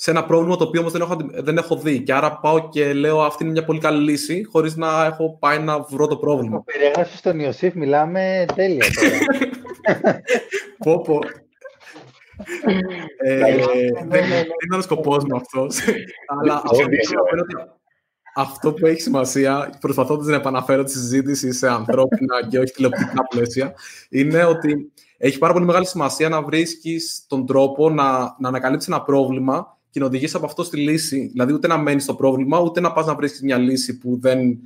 σε ένα πρόβλημα το οποίο όμως δεν, έχω, δεν έχω δει. Και άρα πάω και λέω αυτή είναι μια πολύ καλή λύση, χωρίς να έχω πάει να βρω το πρόβλημα. Το περιέγραψε στον Ιωσήφ, μιλάμε τέλεια τώρα. πω, πω. Ε, δεν ήταν ο σκοπός μου αυτός. Αλλά αυτό που έχει σημασία, προσπαθώντα να επαναφέρω τη συζήτηση σε ανθρώπινα και όχι τηλεοπτικά πλαίσια, είναι ότι έχει πάρα πολύ μεγάλη σημασία να βρίσκεις τον τρόπο να, να ανακαλύψεις ένα πρόβλημα και να οδηγήσει από αυτό στη λύση. Δηλαδή, ούτε να μένεις στο πρόβλημα, ούτε να πας να βρίσκεις μια λύση που δεν,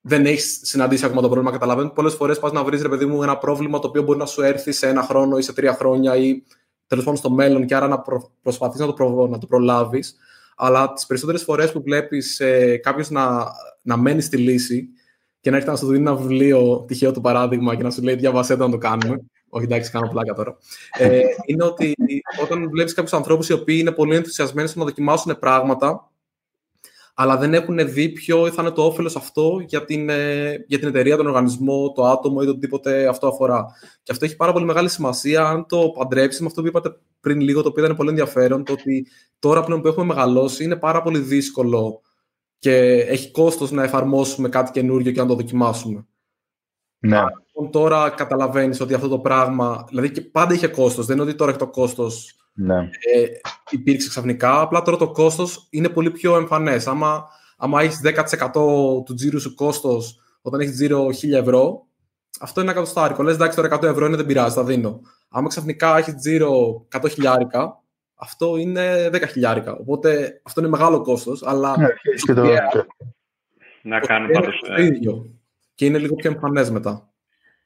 δεν έχεις συναντήσει ακόμα το πρόβλημα. Καταλαβαίνω. Πολλές φορές πας να βρεις, ρε παιδί μου, ένα πρόβλημα το οποίο μπορεί να σου έρθει σε ένα χρόνο ή σε τρία χρόνια ή τέλος πάντων στο μέλλον και άρα να προ, προσπαθείς να το, προ, να το προλάβεις. Αλλά τις περισσότερες φορές που βλέπεις ε, κάποιος να, να μένει στη λύση και να έρχεται να σου δίνει ένα βιβλίο, τυχαίο του παράδειγμα, και να σου λέει διαβασέ το να το κάνουμε. Όχι, εντάξει, κάνω πλάκα τώρα. Ε, είναι ότι όταν βλέπεις κάποιους ανθρώπους οι οποίοι είναι πολύ ενθουσιασμένοι στο να δοκιμάσουν πράγματα, αλλά δεν έχουν δει ποιο θα είναι το όφελος αυτό για την, ε, για την εταιρεία, τον οργανισμό, το άτομο ή το οτιδήποτε αυτό αφορά. Και αυτό έχει πάρα πολύ μεγάλη σημασία αν το παντρέψεις με αυτό που είπατε πριν λίγο, το οποίο ήταν πολύ ενδιαφέρον, το ότι τώρα πλέον που έχουμε μεγαλώσει είναι πάρα πολύ δύσκολο και έχει κόστος να εφαρμόσουμε κάτι καινούριο και να το δοκιμάσουμε. Ναι. Αν λοιπόν τώρα καταλαβαίνεις ότι αυτό το πράγμα. Δηλαδή και πάντα είχε κόστος. Δεν είναι ότι τώρα έχει το κόστος ναι. ε, υπήρξε ξαφνικά. Απλά τώρα το κόστος είναι πολύ πιο εμφανές. Άμα, άμα έχεις 10% του τζίρου σου κόστος όταν έχεις τζίρο 1000 ευρώ, αυτό είναι ένα εκατοστάρικο. Λες, εντάξει, τώρα 100 ευρώ είναι, δεν πειράζει, θα δίνω. Άμα ξαφνικά έχεις τζίρο 100 χιλιάρικα, αυτό είναι 10 χιλιάρικα. Οπότε αυτό είναι μεγάλο κόστος. Αλλά. Ναι, και το... Να κάνω πάντως. Το ίδιο. Και είναι λίγο πιο εμφανές μετά.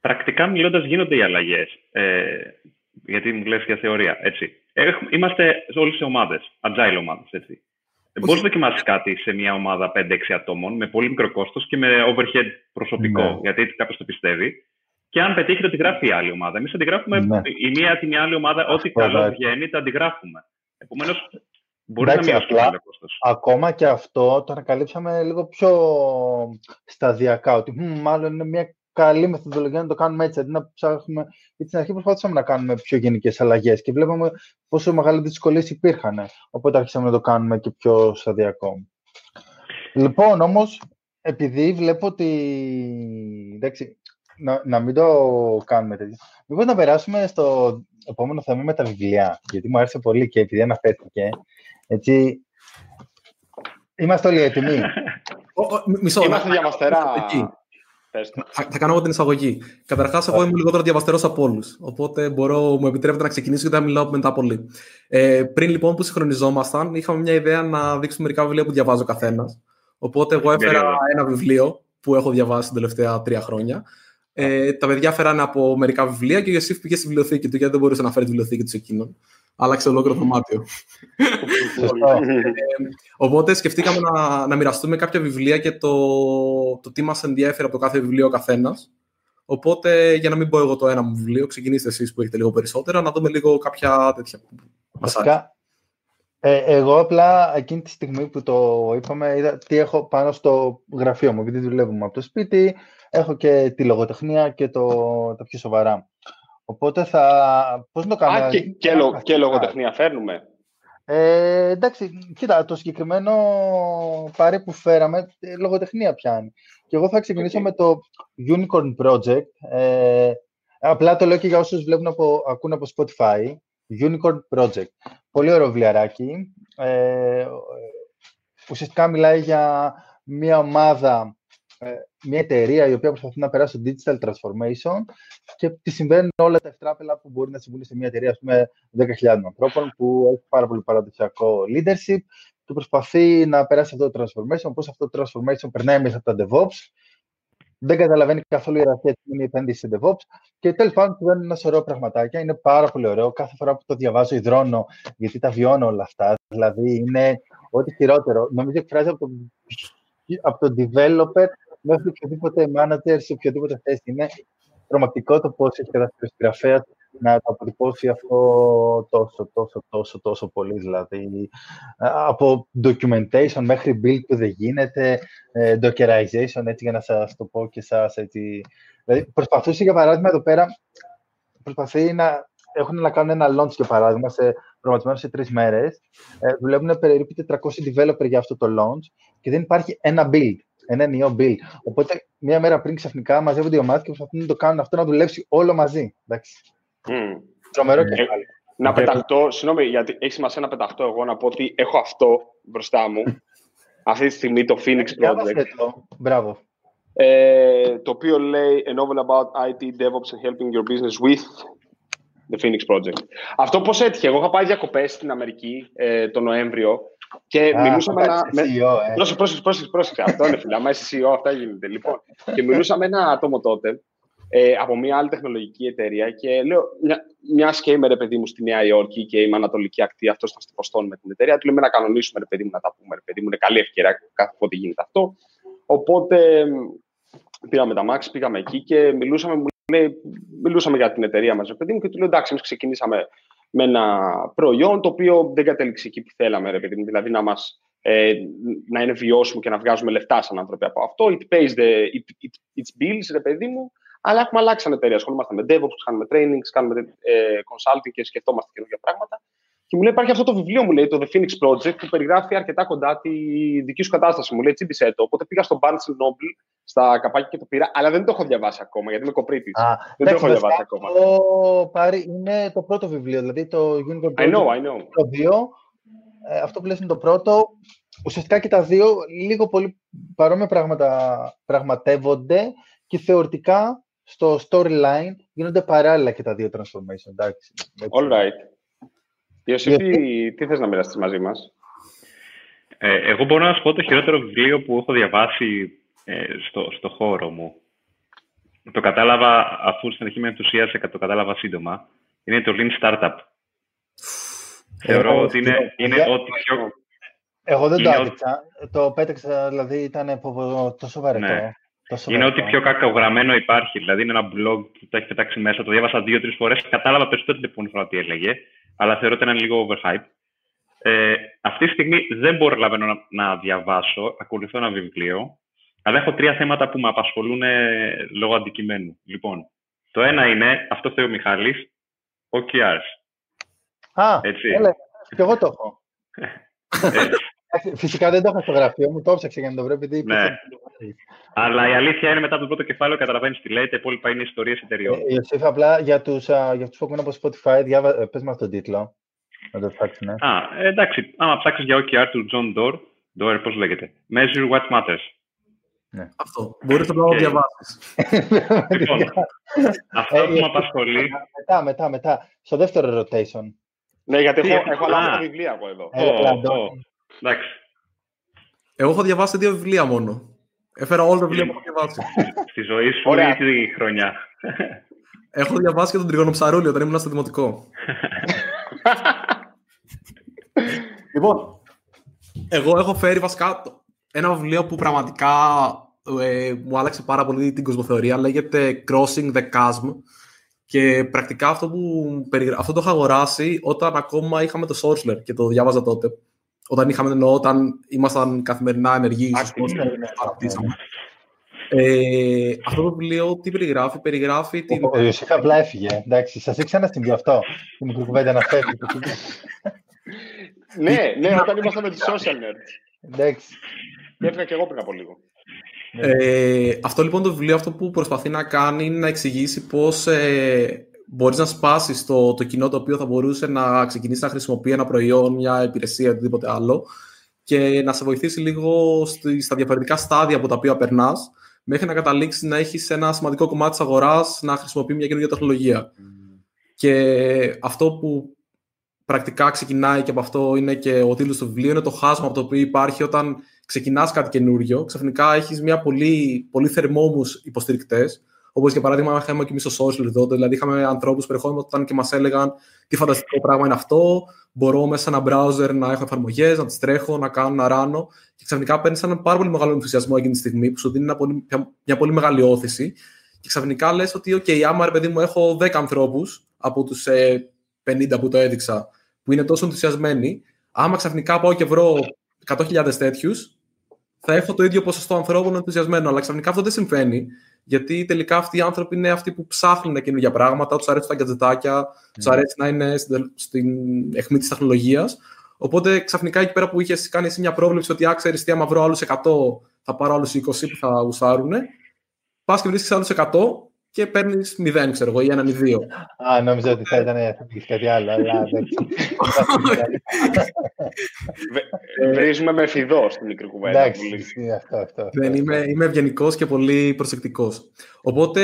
Πρακτικά μιλώντας, γίνονται οι αλλαγές. Ε, γιατί μου λες για θεωρία, έτσι. Έχουμε, είμαστε όλοι σε ομάδες, agile ομάδες, έτσι. Μπορείς να δοκιμάσεις κάτι σε μια ομάδα 5-6 ατόμων με πολύ μικρό κόστος και με overhead προσωπικό, ναι. γιατί κάποιος το πιστεύει. Και αν πετύχει, το γράφει η άλλη ομάδα. Εμείς αντιγράφουμε ναι. η μία την άλλη ομάδα, ό,τι καλό βγαίνει, το αντιγράφουμε. Επομένως, μπορείς Εντάξει, να μειώσεις το κόστος. Ακόμα και αυτό το ανακαλύψαμε λίγο πιο σταδιακά. Ότι μάλλον είναι μια καλή μεθοδολογία να το κάνουμε έτσι, αντί να ψάχνουμε. Γιατί στην αρχή προσπαθήσαμε να κάνουμε πιο γενικές αλλαγές και βλέπαμε πόσο μεγάλες δυσκολίες υπήρχαν. Οπότε άρχισαμε να το κάνουμε και πιο σταδιακό. Λοιπόν, όμως, επειδή βλέπω ότι. Εντάξει, να, να μην το κάνουμε τέτοιο. Μήπως να περάσουμε στο επόμενο θέμα με τα βιβλία, γιατί μου άρεσε πολύ και επειδή αναφέρθηκε. Έτσι, είμαστε όλοι έτοιμοι. Μισό, είμαστε διαβαστερά. Θα, θα, κάνω εγώ την εισαγωγή. Καταρχάς, εγώ είμαι λιγότερο διαβαστερός από όλους. Οπότε μπορώ, μου επιτρέπετε να ξεκινήσω και να μιλάω μετά πολύ. Ε, πριν λοιπόν που συγχρονιζόμασταν, είχαμε μια ιδέα να δείξουμε μερικά βιβλία που διαβάζει ο καθένας. Οπότε εγώ έφερα ένα βιβλίο που έχω διαβάσει τα τελευταία τρία χρόνια. Ε, τα παιδιά φέρανε από μερικά βιβλία και ο Ιωσήφ πήγε στη βιβλιοθήκη του γιατί δεν μπορούσε να φέρει τη βιβλιοθήκη του εκείνον. Άλλαξε ολόκληρο δωμάτιο. ε, οπότε σκεφτήκαμε να, να μοιραστούμε κάποια βιβλία και το, το τι μας ενδιαφέρει από το κάθε βιβλίο ο καθένας. Οπότε, για να μην πω εγώ το ένα μου βιβλίο, ξεκινήστε εσείς που έχετε λίγο περισσότερα, να δούμε λίγο κάποια τέτοια. Βασικά, ε, εγώ απλά εκείνη τη στιγμή που το είπαμε, είδα τι έχω πάνω στο γραφείο μου. Επειδή δουλεύουμε από το σπίτι, έχω και τη λογοτεχνία και το, τα πιο σοβαρά. Οπότε θα. Πώς το κάνω. Α, και, και, λο, και λογοτεχνία φέρνουμε. Ε, εντάξει, κοίτα, το συγκεκριμένο πάρε που φέραμε, ε, λογοτεχνία πιάνει. Και εγώ θα ξεκινήσω με το Unicorn Project. Ε, απλά το λέω και για όσους βλέπουν από, ακούν από Spotify. Unicorn Project. Πολύ ωραίο βιβλιαράκι. Ε, ουσιαστικά μιλάει για μια ομάδα, ε, μια εταιρεία η οποία προσπαθεί να περάσει το digital transformation και τη συμβαίνουν όλα τα ευτράπελα που μπορεί να συμβούν σε μια εταιρεία ας πούμε 10.000 ανθρώπων που έχει πάρα πολύ παραδοσιακό leadership και προσπαθεί να περάσει αυτό το transformation, πώς αυτό το transformation περνάει μέσα από τα DevOps δεν καταλαβαίνει καθόλου η ιεραρχία τι είναι η επένδυση σε DevOps. Και τέλος πάντων συμβαίνουν ένα σωρό πραγματάκια. Είναι πάρα πολύ ωραίο. Κάθε φορά που το διαβάζω, υδρώνω, γιατί τα βιώνω όλα αυτά. Δηλαδή, είναι ό,τι χειρότερο. Νομίζω εκφράζει από τον, από τον developer μέχρι οποιοδήποτε manager σε οποιοδήποτε θέση. Είναι τρομακτικό το πώς έχει καταφέρει ο συγγραφέα να το αποτυπώσει αυτό τόσο, τόσο, τόσο, τόσο πολύ. Δηλαδή, από documentation μέχρι build που δεν γίνεται, ε, dockerization, έτσι για να σας το πω και σας έτσι. Δηλαδή, προσπαθούσε, για παράδειγμα, εδώ πέρα, προσπαθεί να έχουν να κάνουν ένα launch, για παράδειγμα, σε, προγραμματισμένο σε τρεις μέρες. Ε, δουλεύουν περίπου 400 developer για αυτό το launch και δεν υπάρχει ένα build, ένα ενιαίο build. Οπότε, μία μέρα πριν ξαφνικά μαζεύονται οι ομάδες και προσπαθούν να το κάνουν αυτό να δουλέψει όλο μαζί. Εντάξει. Mm. Τρομερό και Ε, να πεταχτώ, συγγνώμη, γιατί έχει σημασία να πεταχτώ εγώ να πω ότι έχω αυτό μπροστά μου αυτή τη στιγμή το Phoenix Διάβασε Project. το. Μπράβο. Ε, το οποίο λέει A novel about IT, DevOps and helping your business with the Phoenix Project. Αυτό πώς έτυχε; Εγώ είχα πάει διακοπές στην Αμερική ε, το Νοέμβριο και Α, μιλούσα με θα ένα... πάρεις με- CEO, ε. Πρόσεξε, πρόσεξε, πρόσεξε, πρόσεξε. Αυτό είναι φίλε. Άμα είσαι CEO, αυτά γίνεται. Λοιπόν, και μιλούσα με ένα άτομο τότε ε, από μια άλλη τεχνολογική εταιρεία και λέω, μια, μιας και είμαι ρε παιδί μου στη Νέα Υόρκη και είμαι Ανατολική Ακτή, αυτός ήταν στη Ποστόν με την εταιρεία, του λέμε να κανονίσουμε ρε παιδί μου να τα πούμε. Ρε παιδί μου, είναι καλή ευκαιρία κάθε πότε γίνεται αυτό. Οπότε μ, πήραμε τα Max, πήγαμε εκεί και μιλούσαμε, μου λέει, μιλούσαμε για την εταιρεία μας, ρε παιδί μου, και του λέω εντάξει, εμείς ξεκινήσαμε με ένα προϊόν το οποίο δεν κατέληξε εκεί που θέλαμε, ρε παιδί μου, δηλαδή να μας ε, να είναι βιώσιμο και να βγάζουμε λεφτά σαν άνθρωποι από αυτό. It pays the, it, it, its bills, ρε παιδί μου, αλλά έχουμε αλλάξει σαν εταιρεία. Ασχολούμαστε με DevOps, κάνουμε trainings, κάνουμε ε, consulting και σκεφτόμαστε καινούργια πράγματα. Και μου λέει: Υπάρχει αυτό το βιβλίο, μου λέει, το The Phoenix Project, που περιγράφει αρκετά κοντά τη δική σου κατάσταση. Μου λέει: Τσίμπησε το. Οπότε πήγα στο Barnes Noble, στα καπάκια και το πήρα, αλλά δεν το έχω διαβάσει ακόμα, γιατί είμαι κοπρίτης. Α, Δεν το έχω εντάξει, διαβάσει βασικά, ακόμα. Το πάρει, είναι το πρώτο βιβλίο, δηλαδή το Unicorn I know, Project I know. το δύο. Ε, αυτό που λες είναι το πρώτο. Ουσιαστικά και τα δύο λίγο πολύ παρόμοια πράγματα πραγματεύονται και θεωρητικά στο storyline γίνονται παράλληλα και τα δύο transformation. Εντάξει, έτσι. All right. Ιωσήφ, τι, τι θες να μοιραστείς μαζί μας; Ε, εγώ μπορώ να σου πω το χειρότερο βιβλίο που έχω διαβάσει ε, στο, στο χώρο μου. Το κατάλαβα, αφού στην αρχή με ενθουσίασε, το κατάλαβα σύντομα. Είναι το Lean Startup. Θεωρώ Ε, ότι είναι, είναι παιδιά, ό,τι πιο... Εγώ δεν το είναι ο- άδειξα. Το πέταξα, δηλαδή ήταν πω- τόσο βαρετό. Ναι. Τόσο Είναι βαρετό. ό,τι πιο κακογραμμένο υπάρχει. Δηλαδή είναι ένα blog που το έχει πετάξει μέσα. Το διάβασα δύο-τρεις φορές. Κατάλαβα περισσότερο την επόμενη φορά τι έλεγε. Αλλά θεωρώ ότι είναι λίγο overhype. Ε, αυτή τη στιγμή δεν προλαβαίνω να, να διαβάσω. Ακολουθώ ένα βιβλίο. Αλλά έχω τρία θέματα που με απασχολούν ε, λόγω αντικειμένου. Λοιπόν, το ένα είναι, αυτό θέλει ο Μιχάλης, OKRs. Α, Έτσι. έλα, και εγώ το έχω. Ε, Εντάξει, Φυσικά δεν το έχω στο γραφείο μου, το έψαξα για να το βρω, επειδή Ναι. υπήρχε- αλλά η αλήθεια είναι μετά το πρώτο κεφάλαιο καταλαβαίνεις τι λέει. Τα υπόλοιπα είναι ιστορίες εταιριών. Ε, Ιωσήφ, απλά για τους, α, για αυτούς που ακούν από Spotify, διάβα... ε, πες μας τον τίτλο. Να το ψάξουμε. Α, ε, εντάξει, άμα ψάξεις για OKR του John Doerr, Doerr πώς λέγεται, Measure What Matters. Αυτό. Μπορείς απλά να το Οκ. διαβάσεις. Λοιπόν, αυτό Ε, που με ε, απασχολεί, μετά, μετά, μετά. Στο δεύτερο rotation. Ναι, γιατί Τι, έχω, έχω α. αλλάξει τα βιβλία εγώ εδώ. Ε, Ω, Αντώνη. ω, εντάξει, Εγώ έχω διαβάσει δύο βιβλία μόνο. Έφερα όλο το βιβλίο που έχω διαβάσει. Στη ζωή σου Ωραία. ή τη χρονιά. έχω διαβάσει και τον Τριγόνο Ψαρούλη όταν ήμουν στο δημοτικό. λοιπόν, εγώ έχω φέρει βασικά το- ένα βιβλίο που πραγματικά ε, μου άλλαξε πάρα πολύ την κοσμοθεωρία. Λέγεται Crossing the Chasm. Και πρακτικά αυτό, που, περιγρα- αυτό το είχα αγοράσει όταν ακόμα είχαμε το Sorcerer και το διάβαζα τότε. Όταν είχαμε εννοώ, όταν ήμασταν καθημερινά ενεργοί στο Άκτη, Sorcerer, ναι, ναι, ναι. αναπτύσσαμε. Ε, αυτό το βιβλίο τι περιγράφει, περιγράφει την... Ο, ο Ιωσήφ απλά έφυγε. Εντάξει, σας ήξερα να συμβεί αυτό. Την μικρή κουβέντα να φεύγει. ναι, ναι, όταν ήμασταν με τους social nerds. Εντάξει. Και έφυγα και εγώ πριν από λίγο. Ε, αυτό λοιπόν το βιβλίο αυτό που προσπαθεί να κάνει είναι να εξηγήσει πώς ε, μπορείς να σπάσεις το, το κοινό το οποίο θα μπορούσε να ξεκινήσει να χρησιμοποιεί ένα προϊόν, μια υπηρεσία, οτιδήποτε άλλο και να σε βοηθήσει λίγο στη, στα διαφορετικά στάδια από τα οποία περνάς μέχρι να καταλήξεις να έχεις ένα σημαντικό κομμάτι της αγοράς να χρησιμοποιεί μια καινούργια τεχνολογία. Και αυτό που πρακτικά ξεκινάει και από αυτό είναι και ο τίτλος του βιβλίου, είναι το χάσμα από το οποίο υπάρχει όταν ξεκινάς κάτι καινούριο, ξαφνικά έχεις μια πολύ, πολύ θερμόμους υποστηρικτές, όπως για παράδειγμα είχαμε και εμείς στο social τότε, δηλαδή είχαμε ανθρώπους που ερχόντουσαν και μας έλεγαν τι φανταστικό πράγμα είναι αυτό, μπορώ μέσα σε ένα browser να έχω εφαρμογές, να τις τρέχω, να κάνω, να ράνω και ξαφνικά παίρνεις έναν πάρα πολύ μεγάλο ενθουσιασμό εκείνη τη στιγμή που σου δίνει ένα πολύ, μια, μια πολύ μεγάλη όθηση και ξαφνικά λες ότι ok, άμα ρε παιδί μου έχω 10 ανθρώπους από τους ε, 50 που το έδειξα που είναι τόσο ενθουσιασμένοι, άμα ξαφνικά πάω και βρω 100.000 τέτοιους, θα έχω το ίδιο ποσοστό ανθρώπων ενθουσιασμένων. Αλλά ξαφνικά αυτό δεν συμβαίνει. Γιατί τελικά αυτοί οι άνθρωποι είναι αυτοί που ψάχνουν καινούργια πράγματα, τους αρέσουν τα γκατζετάκια, τους αρέσει να είναι στην, στην αιχμή της τεχνολογίας. Οπότε ξαφνικά εκεί πέρα που είχες κάνει εσύ μια πρόβλεψη ότι άξερε τι, άμα βρω άλλους 100, θα πάρω άλλους 20 που θα γουστάρουν. Πας και βρίσκεις άλλους 100 και παίρνεις 0, ξέρω εγώ, ή έναν ή δύο. Α, νόμιζα ότι θα ήταν θα πήγες κάτι άλλο, αλλά εντάξει. Βρίζουμε με φιδό στη μικρή κουβέντα. Εντάξει, Πολύ. ισχύει αυτό, αυτό. Δεν είμαι, είμαι ευγενικός και πολύ προσεκτικός. Οπότε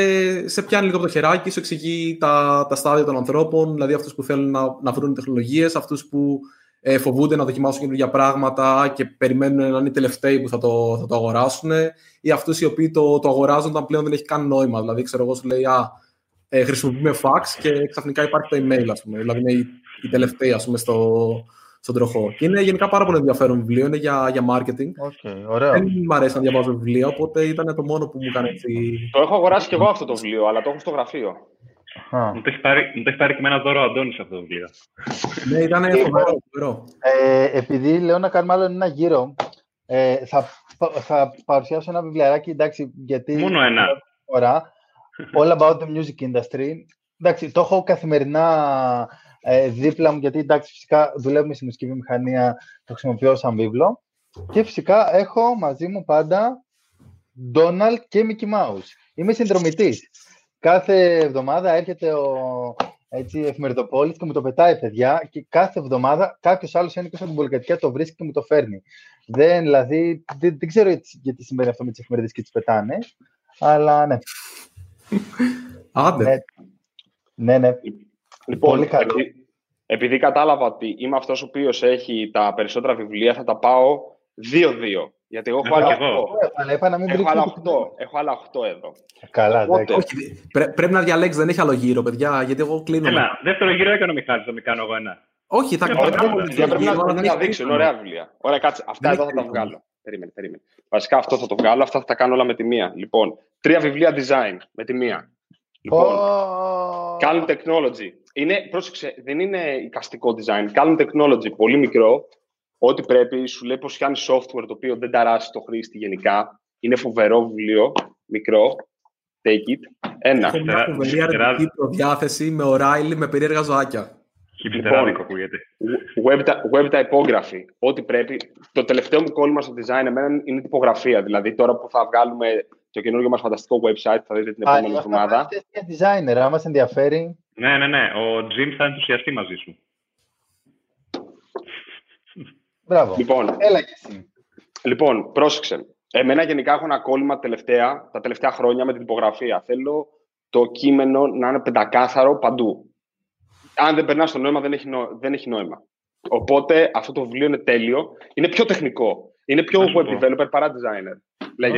σε πιάνει λίγο από το χεράκι, σου εξηγεί τα, τα στάδια των ανθρώπων, δηλαδή αυτούς που θέλουν να, να βρουν τεχνολογίες, αυτούς που ε, φοβούνται να δοκιμάσουν καινούργια πράγματα και περιμένουν να είναι οι τελευταίοι που θα το, θα το αγοράσουν, ή αυτούς οι οποίοι το, το αγοράζουν όταν πλέον δεν έχει καν νόημα. Δηλαδή, ξέρω εγώ, σου λέει, Α, ε, χρησιμοποιούμε fax και ξαφνικά υπάρχει το email, ας πούμε. Δηλαδή, είναι οι, οι τελευταίοι, ας πούμε, στο, στον τροχό. Και είναι γενικά πάρα πολύ ενδιαφέρον βιβλίο, είναι για, για marketing. OK, ωραίο. Δεν μου αρέσει να διαβάζω βιβλία, οπότε ήταν το μόνο που μου έκανε έτσι. Το έχω αγοράσει και εγώ αυτό το βιβλίο, αλλά το έχω στο γραφείο. Α. Μου το έχει πάρει, μου το έχει πάρει και με ένα δώρο ο Αντώνης αυτό το βιβλίο. ναι, ήταν φοβερό. φοβερό. Ε, επειδή λέω να κάνουμε άλλο ένα γύρο, ε, θα, θα παρουσιάσω ένα βιβλιαράκι, εντάξει, γιατί... Μόνο ένα. Φορά, all about the music industry. Εντάξει, το έχω καθημερινά ε, δίπλα μου, γιατί εντάξει, φυσικά δουλεύουμε στη μουσική βιομηχανία, το χρησιμοποιώ σαν βίβλο. Και φυσικά έχω μαζί μου πάντα Donald και Mickey Mouse. Είμαι συνδρομητής. Κάθε εβδομάδα έρχεται ο έτσι, εφημεριδοπόλης και μου το πετάει, παιδιά, και κάθε εβδομάδα κάποιος άλλος είναι πίσω από την πολυκατοικία, το βρίσκει και μου το φέρνει. Δεν, δηλαδή, δεν, δεν ξέρω γιατί, γιατί συμβαίνει αυτό με τις εφημερίδες και τις πετάνε, αλλά ναι. Άντε. Ναι, ναι, ναι. Λοιπόν, Πολύ καλό. επειδή, επειδή κατάλαβα ότι είμαι αυτός ο οποίος έχει τα περισσότερα βιβλία, θα τα πάω 2-2. Γιατί εγώ έχω Εγώ άλλα κι εγώ. 8. Αλλά είπα να μην Έχω βρίσκει άλλα το 8. Έχω άλλα 8 εδώ. Καλά, Οπότε, εντάξει. Όχι, πρέ- πρέπει να διαλέξεις, δεν έχει άλλο γύρο, παιδιά, γιατί εγώ κλείνω. Έλα, δεύτερο γύρο έκανε ο Μιχάλης, θα μην κάνω εγώ ένα. Όχι, θα Ε, κάνω. ωραία, κάνω ωραία. δεύτερο Για πρέπει να, γύρο, αλλά πρέπει δεν να έχει δείξουν περίπτωση. ωραία βιβλία. Ωραία, κάτσε. Αυτά Δεν εδώ έχει θα τα περίπτωση. βγάλω. Περίμενε, περίμενε. Βασικά αυτό θα το βγάλω, αυτά θα τα κάνω όλα με τη μία. Λοιπόν, τρία βιβλία design με τη μία. Λοιπόν, Ω, Calm Technology. Είναι, πρόσεξε, δεν είναι εικαστικό design. Calm Technology, πολύ μικρό. Ό,τι πρέπει, σου λέει πως κάνει software το οποίο δεν ταράσει το χρήστη γενικά. Είναι φοβερό βιβλίο, μικρό. Take it. Ένα. Έχω μια Τερά- φοβερή τερά- αρνητική προδιάθεση με O'Reilly με περίεργα ζωάκια. Χιπιστεράδικο ακούγεται. Web, web typography. Ό,τι πρέπει. Το τελευταίο μου κόλλημα στο design εμένα είναι η τυπογραφία. Δηλαδή, τώρα που θα βγάλουμε το καινούργιο μας φανταστικό website, θα δείτε την Α, επόμενη είμαστε εβδομάδα. αυτές και designer, άμα σε ενδιαφέρει. Ναι, ναι, ναι. Ο Jim θα ενθουσιαστεί μαζί σου. Μπράβο. Λοιπόν, Έλα και εσύ. Λοιπόν, πρόσεξε. Εμένα γενικά έχω ένα κόλλημα τελευταία, τα τελευταία χρόνια με την τυπογραφία. Θέλω το κείμενο να είναι πεντακάθαρο παντού. Αν δεν περνάς το νόημα, δεν έχει, νο... δεν έχει νόημα. Οπότε αυτό το βιβλίο είναι τέλειο. Είναι πιο τεχνικό. Είναι πιο Να σου web πω. developer παρά designer. Λέγε,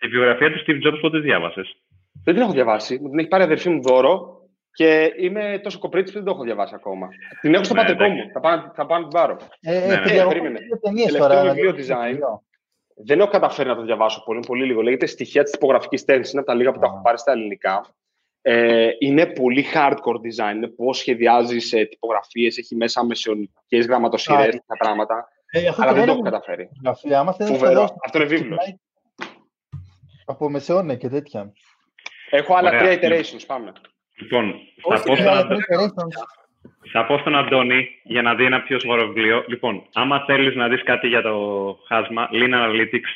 η βιογραφία του Steve Jobs πότε διάβασες; Δεν την έχω διαβάσει. Μου την έχει πάρει η αδερφή μου δώρο και είμαι τόσο κοπρίτης που δεν το έχω διαβάσει ακόμα. Την έχω στο ναι, πατρικό μου. Θα πάω, θα πάω να την πάρω. Ε, ναι, ναι. Ε, περίμενε. Τελευταίο βιβλίο design. Δεν έχω καταφέρει να το διαβάσω πολύ, πολύ λίγο. Λέγεται Στοιχεία της τυπογραφική τέχνη. Είναι από τα λίγα που τα έχω πάρει στα ελληνικά. Ε, είναι πολύ hardcore design. Είναι πώς σχεδιάζεις ε, τυπογραφίες, έχει μέσα μεσαιωνικές γραμματοσυρές και πράγματα. Ε, αλλά δεν το έχω καταφέρει. Φοβερό. Αυτό είναι βίβλος. Από μεσαιώνε και τέτοια. Έχω άλλα τρία iterations. Πάμε. Λοιπόν, θα πω, στον θα πω στον Αντώνη για να δει ένα πιο σοβαρό βιβλίο. Λοιπόν, άμα θέλεις να δεις κάτι για το χάσμα, Lean Analytics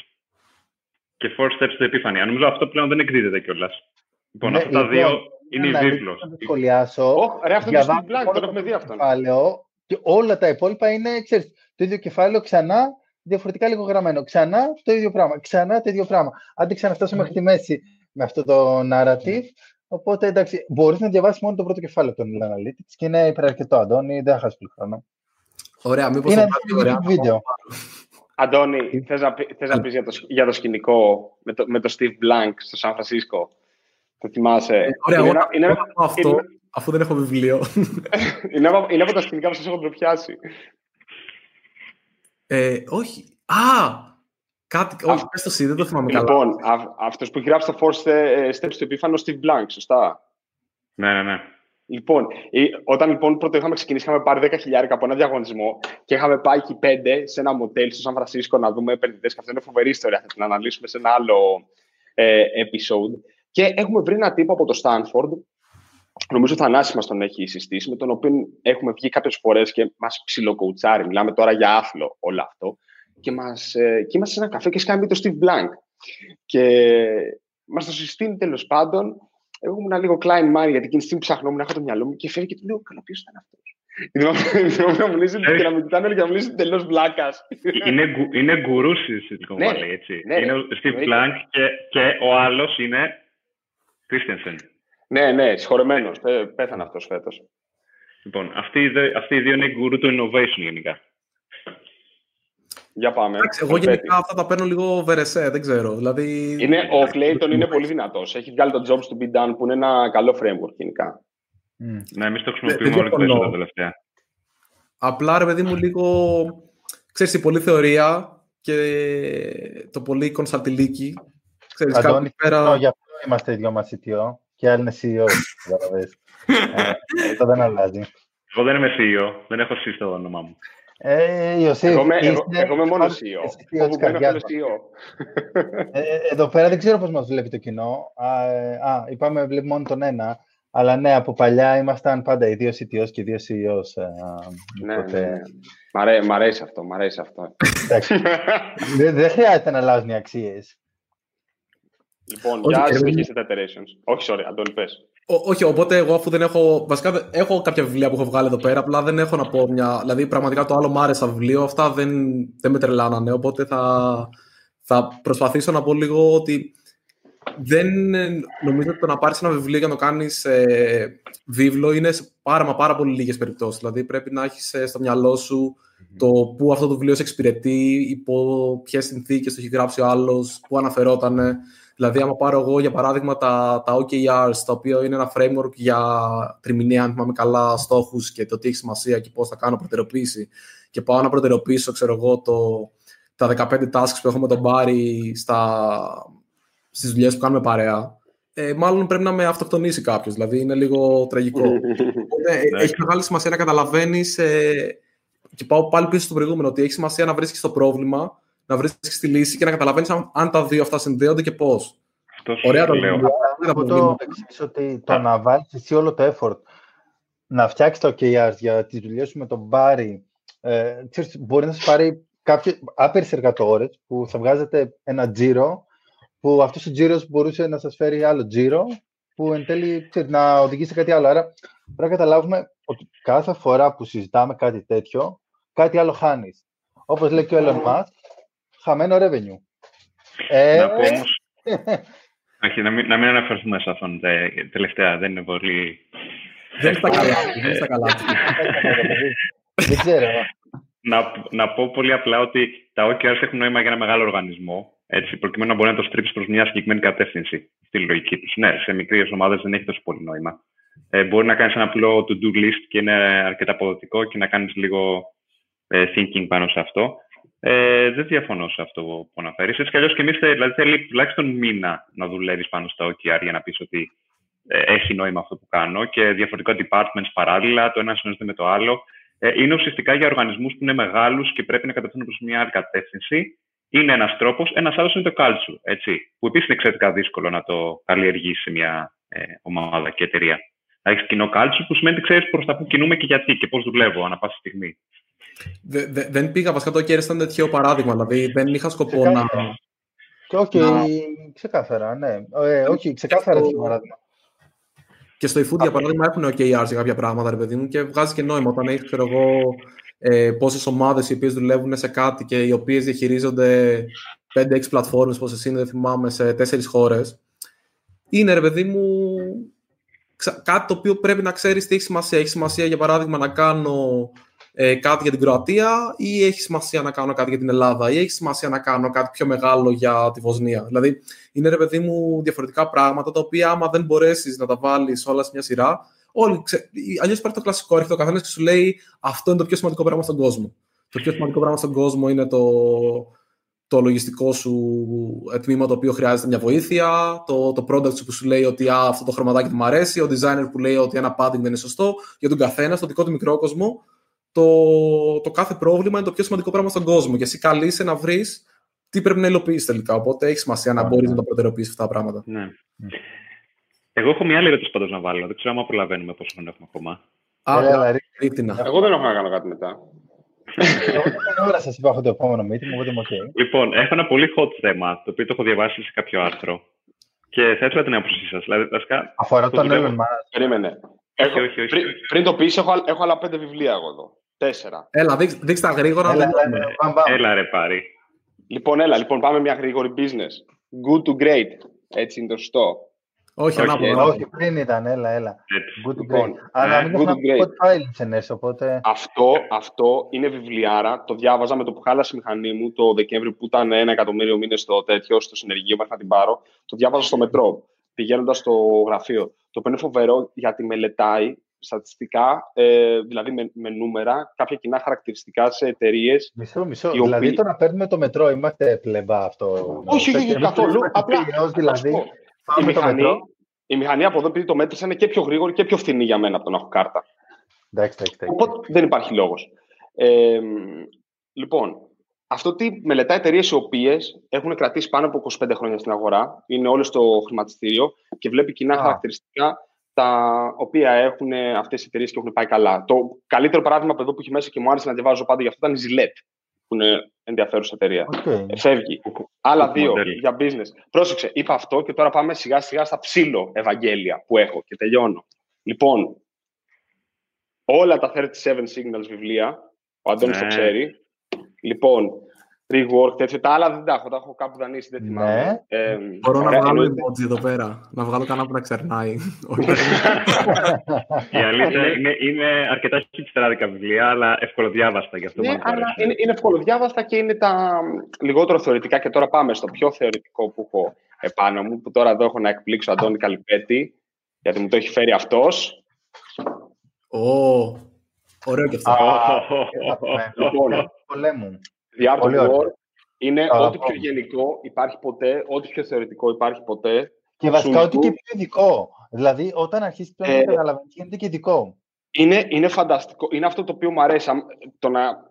και Four Steps to Epiphany. Νομίζω αυτό πλέον δεν εκδίδεται κιόλας. Λοιπόν, ναι, αυτά τα λοιπόν, δύο είναι η βίβλο. Θα το σχολιάσω. Oh, ρε, αυτό είναι στην Blank, το έχουμε δει αυτό. Κεφάλαιο, και όλα τα υπόλοιπα είναι, ξέρεις, το ίδιο κεφάλαιο ξανά, διαφορετικά λίγο γραμμένο. Ξανά το ίδιο πράγμα. Ξανά το ίδιο πράγμα. Αν δεν ξαναφτάσω μέχρι τη μέση με αυτό το narrative, Οπότε εντάξει, μπορείς να διαβάσεις μόνο το πρώτο κεφάλαιο των Analytics και είναι υπεραρκετό, Αντώνη, δεν θα χάσεις πολύ χρόνο. Ωραία, μήπως είναι ένα ωραίο βίντεο. Αντώνη, θες να, θες να πεις για το, για το σκηνικό με το, με το Steve Blank στο Σαν Φρανσίσκο; Το θυμάσαι; Ε, ωραία, είναι, είναι, είναι, αυτό, είναι, αφού δεν έχω βιβλίο. είναι, από, είναι από τα σκηνικά που σας έχω ντροπιάσει. Ε, όχι. Α, Κάτι, όχι, πες το εσύ, δεν το θυμάμαι καλά. Λοιπόν, αυτός που έχει γράψει το Four ε, Steps του επίφανο, Steve Blank, σωστά; Ναι, ναι, ναι. Λοιπόν, όταν λοιπόν πρώτο είχαμε ξεκινήσει, είχαμε πάρει 10.000 από ένα διαγωνισμό και είχαμε πάει εκεί πέντε σε ένα μοντέλ στο Σαν Φρανσίσκο να δούμε επενδυτές. Και αυτό είναι φοβερή ιστορία. Θα την αναλύσουμε σε ένα άλλο ε, episode. Και έχουμε βρει ένα τύπο από το Stanford, νομίζω ο Θανάσης μας τον έχει συστήσει, με τον οποίο έχουμε βγει κάποιες φορές και μας ψιλοκοουτσάρει. Μιλάμε τώρα για άθλο όλο αυτό και, μας, ε, και είμαστε σε ένα καφέ και σκάμε το Steve Blank. Και μας το συστήνει τέλος πάντων. Εγώ ήμουν λίγο Klein Mind, γιατί εκείνη τη στιγμή ψάχνω, έχω το μυαλό μου και φέρει και του λέω: Καλά, ποιος ήταν αυτός; Να μου λύσει και να με κοιτάνε και να μου λύσει τελώς βλάκας. Είναι γκουρούς στη Silicon ναι, Valley, έτσι. Ναι, είναι ο Steve Blank και, και ο άλλος είναι Christensen. Ναι, ναι, συγχωρεμένος. Πέθανε αυτός φέτος. Λοιπόν, αυτοί, αυτοί οι δύο είναι γκουρού του innovation γενικά. Για πάμε. εγώ γενικά αυτά τα παίρνω λίγο βερεσέ, δεν ξέρω. Δηλαδή... Είναι, ο Clayton είναι πολύ δυνατός. Έχει βγάλει το Jobs to be done που είναι ένα καλό framework γενικά. Mm. Ναι, εμείς το χρησιμοποιούμε όλο και τα τελευταία. Απλά ρε παιδί μου λίγο. ξέρεις, η πολλή θεωρία και το πολύ κονσαλτιλίκι. Ξέρεις, Αντώνη, πέρα... γι' αυτό είμαστε δυο μας CTO και άλλοι είναι CEO. ε, αυτό δεν αλλάζει. Εγώ δεν είμαι CEO, δεν έχω συστήσει το όνομά μου. Ε, Ιωσήφ, εγώ, εγώ, εγώ είμαι μόνο CEO. CEO. Ε, ε, εδώ πέρα δεν ξέρω πώς μας βλέπει το κοινό. Α, ε, α, είπαμε βλέπει μόνο τον ένα. Αλλά ναι, από παλιά ήμασταν πάντα οι δύο CTOs και οι δύο CEOs. ναι, ναι, ναι. Μ' αρέ, μ' αρέσει αυτό, μ' αρέσει αυτό. δεν, δεν χρειάζεται να αλλάζουν οι αξίες. Λοιπόν, για συνεχίσετε τα iterations. Όχι, sorry, Αντώνη, πες όχι, οπότε εγώ αφού δεν έχω. Βασικά έχω κάποια βιβλία που έχω βγάλει εδώ πέρα, απλά δεν έχω να πω μια. Δηλαδή, πραγματικά το άλλο μου άρεσε βιβλίο, αυτά δεν, δεν με τρελάνανε. Οπότε θα, θα προσπαθήσω να πω λίγο ότι δεν νομίζω ότι το να πάρεις ένα βιβλίο για να το κάνεις ε, βίβλο είναι σε πάρα, μα πάρα πολύ λίγες περιπτώσεις. Δηλαδή, πρέπει να έχεις ε, στο μυαλό σου το πού αυτό το βιβλίο σε εξυπηρετεί, υπό ποιες συνθήκες το έχει γράψει ο άλλος, πού αναφερόταν. Δηλαδή, άμα πάρω εγώ για παράδειγμα τα, τα OKRs, τα οποία είναι ένα framework για τριμηνία, αν θυμάμαι καλά, στόχους και το τι έχει σημασία και πώς θα κάνω προτεραιοποίηση, και πάω να προτεραιοποιήσω, ξέρω εγώ, το, τα 15 tasks που έχω με τον Μπάρι στις δουλειές που κάνουμε παρέα, ε, μάλλον πρέπει να με αυτοκτονήσει κάποιος. Δηλαδή, είναι λίγο τραγικό. ε, έχει μεγάλη σημασία να καταλαβαίνεις. Ε, και πάω πάλι πίσω στο προηγούμενο, ότι έχει σημασία να βρίσκεις το πρόβλημα να βρει τη λύση και να καταλαβαίνεις αν, αν, τα δύο αυτά συνδέονται και πώς. Ωραία το λέω. Εγώ το εξής ότι το να βάλει εσύ όλο το effort να φτιάξεις το OKRs για τις δουλειές σου με τον Μπάρι, ε, ξέρεις, μπορεί να σα πάρει άπειρε εργατόρες που θα βγάζετε ένα τζίρο που αυτός ο τζίρος μπορούσε να σας φέρει άλλο τζίρο που εν τέλει ξέρεις, να οδηγήσει σε κάτι άλλο. Άρα πρέπει να καταλάβουμε ότι κάθε φορά που συζητάμε κάτι τέτοιο, κάτι άλλο χάνεις. Όπως λέει και ο Elon Musk, χαμένο revenue. Ε... Να πω όμως... Όχι, να μην, να μην αναφερθούμε σε αυτόν τελευταία, δεν είναι πολύ... Δεν está καλά, δεν está καλά. Δεν ξέρω. Να, να πω πολύ απλά ότι τα OKRs έχουν νόημα για ένα μεγάλο οργανισμό Έτσι, προκειμένου να μπορεί να το στρίψει προς μια συγκεκριμένη κατεύθυνση στη λογική τους. Ναι, σε μικρές ομάδες δεν έχει τόσο πολύ νόημα. Ε, μπορεί να κάνεις ένα απλό to-do list και είναι αρκετά αποδοτικό και να κάνεις λίγο ε, thinking πάνω σε αυτό. Ε, δεν διαφωνώ σε αυτό που αναφέρεις. Έτσι κι αλλιώς και εμείς δηλαδή, θέλει τουλάχιστον μήνα να δουλεύεις πάνω στα OKR για να πεις ότι ε, έχει νόημα αυτό που κάνω και διαφορετικά departments παράλληλα, το ένα συνεργάζεται με το άλλο. Ε, είναι ουσιαστικά για οργανισμούς που είναι μεγάλους και πρέπει να κατευθύνουν προς μια άλλη κατεύθυνση. Είναι ένας τρόπος. Ένας άλλος είναι το culture, έτσι, που επίσης είναι εξαιρετικά δύσκολο να το καλλιεργήσει σε μια ε, ομάδα και εταιρεία. Να έχεις κοινό culture που σημαίνει ότι ξέρεις προς τα που κινούμε και γιατί και πώς δουλεύω ανά πάση στιγμή. Δε, δε, δεν πήγα, βασικά το κέρδο ήταν τέτοιο παράδειγμα. Δηλαδή δεν είχα σκοπό να. Και όχι, να... ξεκάθαρα, ναι. Ε, όχι, ξεκάθαρα τέτοιο παράδειγμα. Και στο eFood, για παράδειγμα, έχουν OKRs για κάποια πράγματα, ρε παιδί μου, και βγάζει και νόημα όταν έχεις, ξέρω εγώ, ε, πόσες ομάδες οι οποίες δουλεύουν σε κάτι και οι οποίες διαχειρίζονται 5-6 πλατφόρμες, πόσες είναι, δεν θυμάμαι, σε 4 χώρες. Είναι, ρε παιδί μου, κάτι το οποίο πρέπει να ξέρεις τι έχει σημασία. Έχει σημασία, για παράδειγμα, να κάνω ε, κάτι για την Κροατία ή έχει σημασία να κάνω κάτι για την Ελλάδα ή έχει σημασία να κάνω κάτι πιο μεγάλο για τη Βοσνία; Δηλαδή, είναι ρε παιδί μου διαφορετικά πράγματα τα οποία άμα δεν μπορέσεις να τα βάλεις όλα σε μια σειρά, όλοι ξε... Αλλιώς υπάρχει το κλασικό, έρχεται ο καθένας και σου λέει αυτό είναι το πιο σημαντικό πράγμα στον κόσμο. Το πιο σημαντικό πράγμα στον κόσμο είναι το, το λογιστικό σου τμήμα το οποίο χρειάζεται μια βοήθεια, το, το product σου που σου λέει ότι α, αυτό το χρωματάκι μου αρέσει, ο designer που λέει ότι ένα padding δεν είναι σωστό, για τον καθένας, στο δικό του μικρό κόσμο το, το κάθε πρόβλημα είναι το πιο σημαντικό πράγμα στον κόσμο. Και εσύ καλείσαι να βρεις τι πρέπει να υλοποιήσεις τελικά. Οπότε έχει σημασία να μπορείς να το προτεραιοποιήσεις αυτά τα πράγματα. Ναι. Εγώ έχω μια άλλη ερώτηση πάντως να βάλω. Δεν ξέρω αν προλαβαίνουμε πόσο χρόνο έχουμε ακόμα. Α, Εγώ δεν έχω να κάνω κάτι μετά. Εγώ δεν ώρα σας είπα αυτό το επόμενο meeting, οπότε είμαι OK. Λοιπόν, έχω ένα πολύ hot θέμα, το οποίο το έχω διαβάσει σε κάποιο άρθρο. Και θα ήθελα την άποψή σας. Δηλαδή, Αφορά τον Elon Musk. Περίμενε. Έχω, όχι, όχι, όχι. Πριν, πριν το πεις, έχω, έχω άλλα πέντε βιβλία εγώ εδώ. Τέσσερα. Έλα, δείξτε δείξ τα γρήγορα. Έλα, έλα, έλα, ρε πάρει. Λοιπόν, έλα, λοιπόν, πάμε μια γρήγορη business. Good to great. Έτσι είναι το σωστό. Όχι, ανάποδα. Όχι, πριν ήταν, έλα, έλα. Good to λοιπόν, great. Αλλά μην το file οπότε... Αυτό, αυτό είναι βιβλιάρα. Το διάβαζα με το που χάλασε η μηχανή μου το Δεκέμβρη που ήταν ένα εκατομμύριο μήνες στο τέτοιο, στο συνεργείο μέχρι να την πάρω. Το διάβαζα στο μετρό, πηγαίνοντας στο γραφείο. Το οποίο είναι φοβερό γιατί μελετάει στατιστικά, ε, δηλαδή με, με, νούμερα, κάποια κοινά χαρακτηριστικά σε εταιρείες. Μισό, μισό. Οποίοι... Δηλαδή το να παίρνουμε το μετρό, είμαστε πλεμπά αυτό. Όχι, όχι, καθόλου. Απλά. Δηλαδή, η, μηχανή, η μηχανή από εδώ, επειδή το μέτρησε, είναι και πιο γρήγορη και πιο φθηνή για μένα από το να έχω κάρτα. Εντάξει, Οπότε δεν υπάρχει λόγος. Ε, λοιπόν, αυτό τι μελετά εταιρείες οι οποίες έχουν κρατήσει πάνω από 25 χρόνια στην αγορά, είναι όλες στο χρηματιστήριο και βλέπει κοινά χαρακτηριστικά τα οποία έχουν αυτές οι εταιρείες και έχουν πάει καλά. Το καλύτερο παράδειγμα εδώ που έχει μέσα και μου άρεσε να διαβάζω πάντα γι' αυτό ήταν η Zillet, που είναι ενδιαφέρουσα εταιρεία. Okay. Ε, φεύγει. Άλλα δύο για business. Πρόσεξε, είπα αυτό και τώρα πάμε σιγά σιγά στα ψήλο Ευαγγέλια που έχω και τελειώνω. Λοιπόν, όλα τα 37 Signals βιβλία, ο Αντώνης ναι. το ξέρει. Λοιπόν, rework, τέτοιο. Τα άλλα δεν τα έχω, τα έχω κάπου δανείσει, δεν θυμάμαι. Ναι. Ε, Μπορώ να βγάλω emoji εδώ πέρα, να βγάλω κανένα που να ξερνάει. Η αλήθεια είναι, είναι αρκετά χιτστράδικα βιβλία, αλλά ευκολοδιάβαστα γι' αυτό ναι, αλλά είναι, είναι ευκολοδιάβαστα και είναι τα λιγότερο θεωρητικά και τώρα πάμε στο πιο θεωρητικό που έχω επάνω μου, που τώρα εδώ έχω να εκπλήξω Αντώνη Καλυπέτη, γιατί μου το έχει φέρει αυτός. Ω, ωραίο και αυτό. Λοιπόν, πολέμου. The Art of War είναι ό,τι πιο γενικό υπάρχει ποτέ, ό,τι πιο θεωρητικό υπάρχει ποτέ. Και βασικά ό,τι και πιο ειδικό. Δηλαδή, όταν αρχίσει πλέον να ε, καταλαβαίνεις, γίνεται και ειδικό. Είναι, είναι φανταστικό. Είναι αυτό το οποίο μου αρέσει. Το να...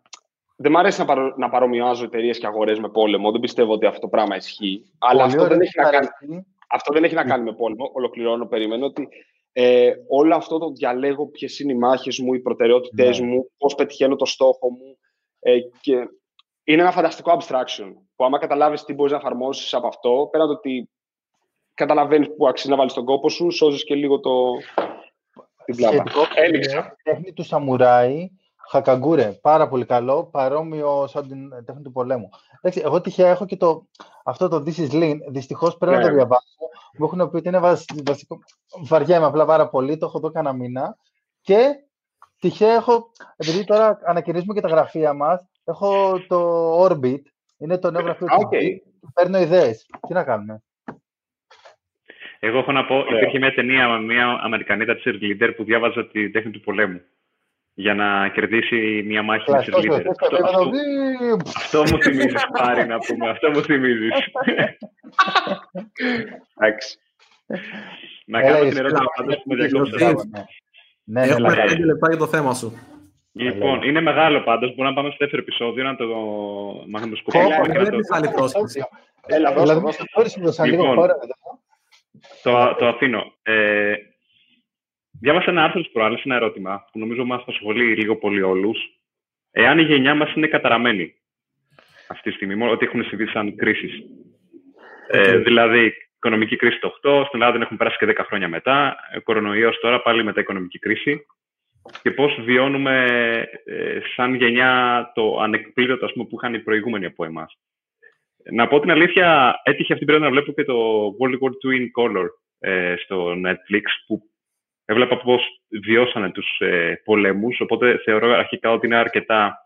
Δεν μου αρέσει να, παρο... να παρομοιάζω εταιρείες και αγορές με πόλεμο. Δεν πιστεύω ότι αυτό το πράγμα ισχύει. Αλλά αυτό δεν, έχει να κάνει... αυτό δεν έχει να κάνει με πόλεμο. Ολοκληρώνω, περιμένω ότι ε, όλο αυτό το διαλέγω ποιες είναι οι μάχες μου, οι προτεραιότητές ναι. μου, πώς πετυχαίνω το στόχο μου. Ε, και είναι ένα φανταστικό abstraction που άμα καταλάβεις τι μπορείς να εφαρμόσεις από αυτό, πέρα το ότι καταλαβαίνεις που αξίζει να βάλεις τον κόπο σου, σώζεις και λίγο το. την πλάμα. Έλειξα. Τέχνη του Σαμουράι, Χακαγκούρε. Πάρα πολύ καλό, παρόμοιο σαν την τέχνη του πολέμου. Εντάξει, εγώ τυχαία έχω και το, αυτό το This is Lean. Δυστυχώς πρέπει να το ναι. διαβάσω. Μου έχουν πει ότι είναι βασικό. Βαριέμαι απλά πάρα πολύ. Το έχω δω κανένα μήνα. Και τυχαία έχω, επειδή τώρα ανακοινήσουμε και τα γραφεία μας, Έχω το Orbit. Είναι το νέο γραφείο okay. παίρνω ιδέες. Τι να κάνουμε; Εγώ έχω να πω, υπήρχε μια ταινία με μια Αμερικανίτα cheerleader που διάβαζε τη τέχνη του πολέμου για να κερδίσει μια μάχη με cheerleader. Αυτό μου θυμίζεις, πάρει να πούμε. Αυτό μου θυμίζεις. Εντάξει. Να κάνω την ερώτηση πάντως που με διακόψατε. Ναι, Έχουμε πέντε λεπτά για το θέμα σου. Λοιπόν, είναι μεγάλο πάντως. Μπορούμε να πάμε στο δεύτερο επεισόδιο, να το μαγνητοσκοπήσουμε. Δεν είναι άλλη πρόσκληση. Έλα, δώσε, δώσε. Λοιπόν, το, το αφήνω. Ε, διάβασα ένα άρθρο προάλλες, ένα ερώτημα που νομίζω μας απασχολεί λίγο πολύ όλους. Εάν η γενιά μας είναι καταραμένη αυτή τη στιγμή, μόνο ότι έχουν συμβεί σαν κρίσεις. Ε, δηλαδή, οικονομική κρίση το 8, στην Ελλάδα δεν έχουν περάσει και 10 χρόνια μετά, κορονοϊός τώρα πάλι μετά οικονομική κρίση και πώς βιώνουμε ε, σαν γενιά το ανεκπλήρωτο ας πούμε, που είχαν οι προηγούμενοι από εμάς. Να πω την αλήθεια, έτυχε αυτή την περίοδο να βλέπω και το World War II in Color ε, στο Netflix, που έβλεπα πώς βιώσανε τους ε, πολέμους, οπότε θεωρώ αρχικά ότι είναι αρκετά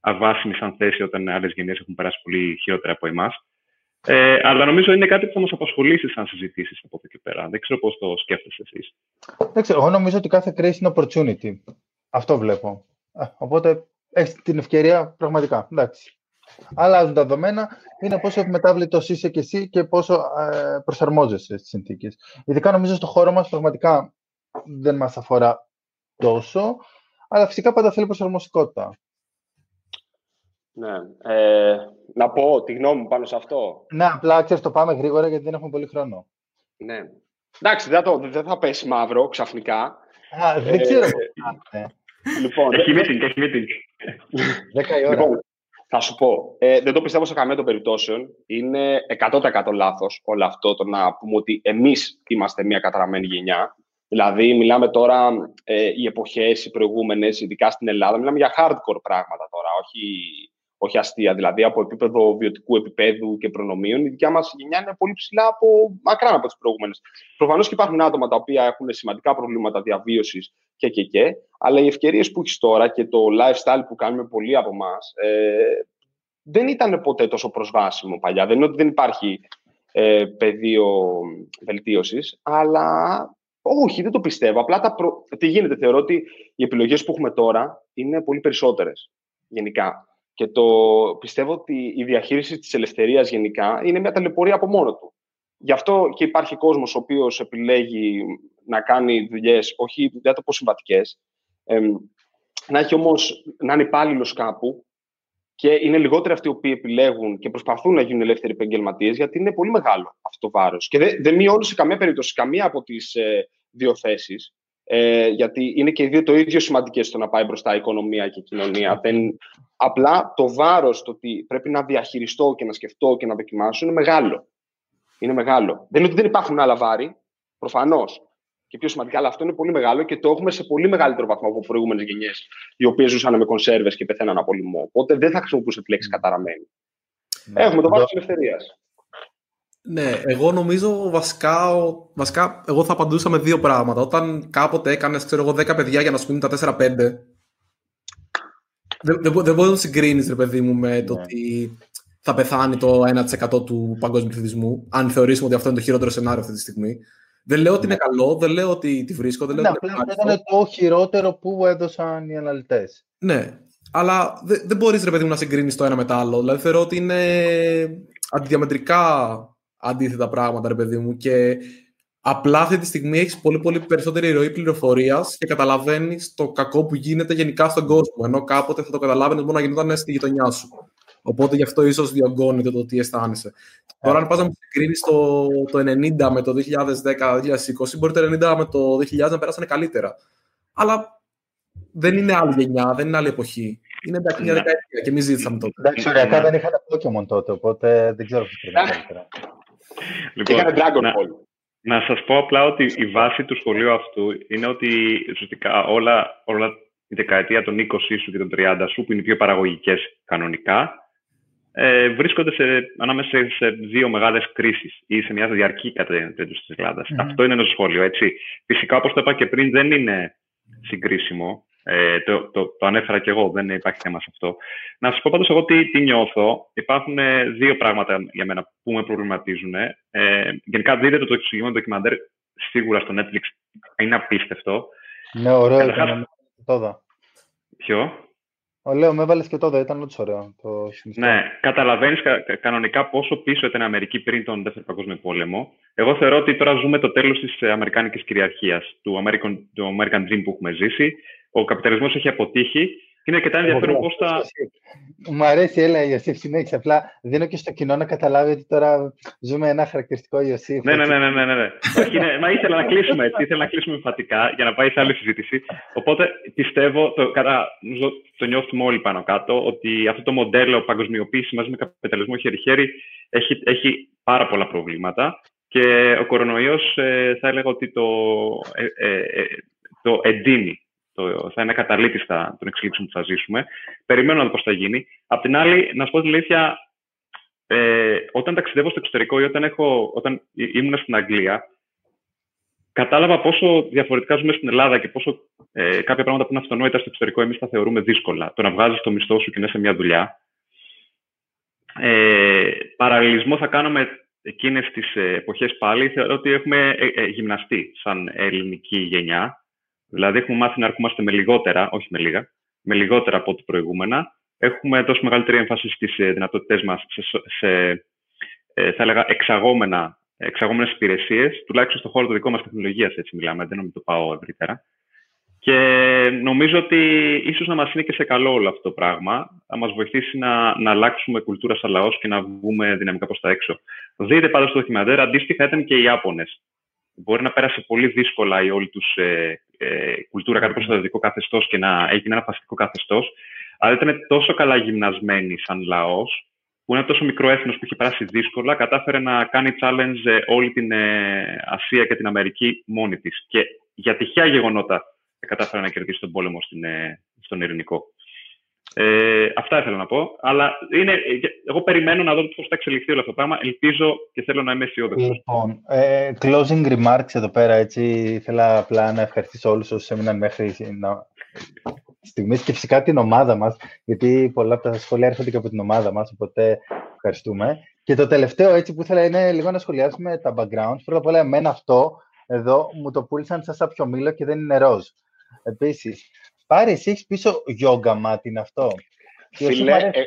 αβάσιμη σαν θέση όταν άλλες γενιές έχουν περάσει πολύ χειρότερα από εμάς. Ε, αλλά νομίζω είναι κάτι που θα μας απασχολήσει σαν συζητήσεις από εδώ και πέρα. Δεν ξέρω πώς το σκέφτεσαι εσείς. Εγώ νομίζω ότι κάθε κρίση είναι opportunity. Αυτό βλέπω. Ε, οπότε έχεις την ευκαιρία πραγματικά. Εντάξει αλλάζουν τα δεδομένα, είναι πόσο ευμετάβλητος είσαι και εσύ και πόσο ε, προσαρμόζεσαι στις συνθήκες. Ειδικά νομίζω στο χώρο μας πραγματικά δεν μας αφορά τόσο, αλλά φυσικά πάντα θέλει προσαρμοστικότητα. Ναι. Ε, να πω τη γνώμη μου πάνω σε αυτό. Ναι, απλά ξέρεις, το πάμε γρήγορα γιατί δεν έχουμε πολύ χρόνο. Ναι. Εντάξει, δεν, το, δεν θα πέσει μαύρο ξαφνικά. Α, δεν ξέρω. Ε, λοιπόν, έχει meeting, έχει meeting. Δέκα η ώρα. Λοιπόν, θα σου πω, ε, δεν το πιστεύω σε καμία των περιπτώσεων. Είναι 100% λάθος όλο αυτό το να πούμε ότι εμείς είμαστε μια καταραμένη γενιά. Δηλαδή, μιλάμε τώρα ε, οι εποχές, οι προηγούμενες, ειδικά στην Ελλάδα, μιλάμε για hardcore πράγματα τώρα, όχι, όχι αστεία. Δηλαδή, από επίπεδο βιωτικού επίπεδου και προνομίων, η δικιά μας γενιά είναι πολύ ψηλά από μακράν από τις προηγούμενες. Προφανώς και υπάρχουν άτομα τα οποία έχουν σημαντικά προβλήματα διαβίωσης και, και, και. Αλλά οι ευκαιρίες που έχεις τώρα και το lifestyle που κάνουμε πολλοί από εμάς ε, δεν ήταν ποτέ τόσο προσβάσιμο παλιά. Δεν είναι ότι δεν υπάρχει ε, πεδίο βελτίωσης, αλλά όχι, δεν το πιστεύω. Απλά τα προ... τι γίνεται, θεωρώ ότι οι επιλογές που έχουμε τώρα είναι πολύ περισσότερες γενικά. Και το πιστεύω ότι η διαχείριση της ελευθερίας γενικά είναι μια ταλαιπωρία από μόνο του. Γι' αυτό και υπάρχει κόσμος ο οποίος επιλέγει να κάνει δουλειές, όχι δεν το πω συμβατικές, να έχει όμως, να είναι υπάλληλος κάπου και είναι λιγότεροι αυτοί οι οποίοι επιλέγουν και προσπαθούν να γίνουν ελεύθεροι επαγγελματίες, γιατί είναι πολύ μεγάλο αυτό το βάρος. Και δεν δε μειώνω σε καμία περίπτωση καμία από τις ε, δύο θέσεις, ε, γιατί είναι και οι δύο το ίδιο σημαντικές στο να πάει μπροστά η οικονομία και η κοινωνία. Δεν, απλά το βάρος το ότι πρέπει να διαχειριστώ και να σκεφτώ και να δοκιμάσω είναι μεγάλο. Είναι μεγάλο. Δεν είναι ότι δεν υπάρχουν άλλα βάρη, προφανώς και πιο σημαντικά, αλλά αυτό είναι πολύ μεγάλο και το έχουμε σε πολύ μεγαλύτερο βαθμό από προηγούμενες γενιές, οι οποίες ζούσαν με κονσέρβες και πεθαίναν από λοιμό. Οπότε δεν θα χρησιμοποιούσε τη λέξη καταραμένη. Ναι. Έχουμε το βάρος της ελευθερίας. Ναι, εγώ νομίζω βασικά, βασικά εγώ θα απαντούσα με δύο πράγματα. Όταν κάποτε έκανες, ξέρω εγώ, 10 παιδιά για να σου τα 4-5, δεν, δεν, δεν μπορείς να συγκρίνεις, ρε παιδί μου, με το ναι. ότι θα πεθάνει το 1% του παγκόσμιου πληθυσμού, αν θεωρήσουμε ότι αυτό είναι το χειρότερο σενάριο αυτή τη στιγμή. Δεν λέω ότι είναι ναι. καλό, δεν λέω ότι τη βρίσκω. Δεν λέω ναι, ότι είναι ήταν το χειρότερο που έδωσαν οι αναλυτές. Ναι, αλλά δεν, δεν μπορείς ρε παιδί μου να συγκρίνεις το ένα με το άλλο. Δηλαδή θεωρώ ότι είναι αντιδιαμετρικά αντίθετα πράγματα, ρε παιδί μου. Και απλά αυτή τη στιγμή έχεις πολύ, πολύ περισσότερη ροή πληροφορίας και καταλαβαίνεις το κακό που γίνεται γενικά στον κόσμο. Ενώ κάποτε θα το καταλάβαινες μόνο να γινόταν στη γειτονιά σου. Οπότε γι' αυτό ίσως διωγγώνεται το τι αισθάνεσαι. Τώρα, αν πας να συγκρίνεις το, το 90 με το 2010-2020, μπορεί το 90 με το 2000 να περάσανε καλύτερα. Αλλά δεν είναι άλλη γενιά, δεν είναι άλλη εποχή. Είναι εντάξει μια ναι. δεκαετία και εμείς ζήτησαμε τότε. Εντάξει, ωριακά δεν είχαν Pokémon τότε, οπότε δεν ξέρω τι είναι καλύτερα. Λοιπόν, είχαν Dragon Ball. Να σας πω απλά ότι η βάση του σχολείου αυτού είναι ότι ουσιαστικά όλα, όλα η δεκαετία των 20 σου και των 30 σου, που είναι οι πιο παραγωγικές κανονικά, ε, βρίσκονται σε, ανάμεσα σε δύο μεγάλες κρίσεις ή σε μια διαρκή κατάσταση της Ελλάδας. Αυτό είναι ένα σχόλιο. Έτσι. Φυσικά, όπως το είπα και πριν, δεν είναι συγκρίσιμο. Ε, το, το, το ανέφερα και εγώ, δεν υπάρχει θέμα σε αυτό. Να σας πω πάντως εγώ τι, τι νιώθω. Υπάρχουν ε, δύο πράγματα για μένα που με προβληματίζουν. Ε, γενικά, δείτε το, το εξηγημένο ντοκιμαντέρ σίγουρα στο Netflix. Είναι απίστευτο. Ναι, ωραίο ήταν. Τώρα. Ποιο; Ο Λέω, με έβαλες και τότε, ήταν όντω ωραίο. Το ναι, καταλαβαίνεις κα, κανονικά πόσο πίσω ήταν η Αμερική πριν τον Δεύτερο Παγκόσμιο Πόλεμο. Εγώ θεωρώ ότι τώρα ζούμε το τέλος της Αμερικάνικης κυριαρχίας, του American, του American Dream που έχουμε ζήσει. Ο καπιταλισμός έχει αποτύχει είναι αρκετά ενδιαφέρον πώς θα. Μου αρέσει, έλα Ιωσήφ, συνέχισε. Απλά δίνω και στο κοινό να καταλάβει ότι τώρα ζούμε ένα χαρακτηριστικό Ιωσήφ. Ναι, ναι, ναι. ναι, ναι, ναι. είναι, μα ήθελα να κλείσουμε έτσι, ήθελα να κλείσουμε εμφατικά για να πάει σε άλλη συζήτηση. Οπότε πιστεύω, το, κατά, το νιώθουμε όλοι πάνω κάτω, ότι αυτό το μοντέλο παγκοσμιοποίησης μαζί με καπιταλισμό χέρι-χέρι έχει, έχει πάρα πολλά προβλήματα. Και ο κορονοϊός ε, θα έλεγα ότι το, ε, ε, ε το εντείνει το, θα είναι καταλήτη των εξελίξεων που θα ζήσουμε. Περιμένω να δω πώς θα γίνει. Απ' την άλλη, να σου πω την αλήθεια, ε, όταν ταξιδεύω στο εξωτερικό ή όταν, έχω, όταν ήμουν στην Αγγλία, κατάλαβα πόσο διαφορετικά ζούμε στην Ελλάδα και πόσο ε, κάποια πράγματα που είναι αυτονόητα στο εξωτερικό εμείς τα θεωρούμε δύσκολα. Το να βγάζεις το μισθό σου και να είσαι μια δουλειά. Ε, παραλληλισμό θα κάνω με εκείνες τις εποχές πάλι. Θεωρώ ότι έχουμε ε, ε, γυμναστεί σαν ελληνική γενιά Δηλαδή, έχουμε μάθει να ερχόμαστε με λιγότερα, όχι με λίγα, με λιγότερα από ό,τι προηγούμενα. Έχουμε δώσει μεγαλύτερη έμφαση στις ε, δυνατότητές μας σε, σε, ε, θα έλεγα, εξαγόμενα, εξαγόμενες υπηρεσίες, τουλάχιστον στον χώρο του δικό μας τεχνολογίας, έτσι μιλάμε, δεν νομίζω το πάω ευρύτερα. Και νομίζω ότι ίσως να μας είναι και σε καλό όλο αυτό το πράγμα. Θα μας βοηθήσει να, να αλλάξουμε κουλτούρα σαν λαός και να βγούμε δυναμικά προς τα έξω. Δείτε πάντως το ντοκιμαντέρ, αντίστοιχα ήταν και οι Ιάπωνες. Μπορεί να πέρασε πολύ δύσκολα η όλη τους ε, ε, κουλτούρα κάτω από το καθεστώς και να έγινε ένα φασιστικό καθεστώς. Αλλά ήταν τόσο καλά γυμνασμένοι σαν λαός, που είναι τόσο μικρό έθνος που είχε περάσει δύσκολα, κατάφερε να κάνει challenge ε, όλη την ε, Ασία και την Αμερική μόνη της. Και για τυχαία γεγονότα κατάφερε να κερδίσει τον πόλεμο στην, ε, στον Ειρηνικό. Ε, αυτά ήθελα να πω. Αλλά είναι, εγώ περιμένω να δω πώς θα εξελιχθεί όλο αυτό το πράγμα. Ελπίζω και θέλω να είμαι αισιόδοξος. Λοιπόν, ε, closing remarks εδώ πέρα. Έτσι, ήθελα απλά να ευχαριστήσω όλους όσους έμειναν μέχρι να... στιγμής και φυσικά την ομάδα μας, γιατί πολλά από τα σχόλια έρχονται και από την ομάδα μας. Οπότε ευχαριστούμε. Και το τελευταίο έτσι που ήθελα είναι λίγο να σχολιάσουμε τα backgrounds. Πρώτα απ' όλα, εμένα αυτό εδώ μου το πούλησαν σαν σάπιο μήλο και δεν είναι ροζ. Επίσης, Πάρες, εσύ έχεις πίσω γιόγκα μάτι είναι αυτό. Φίλε, ε,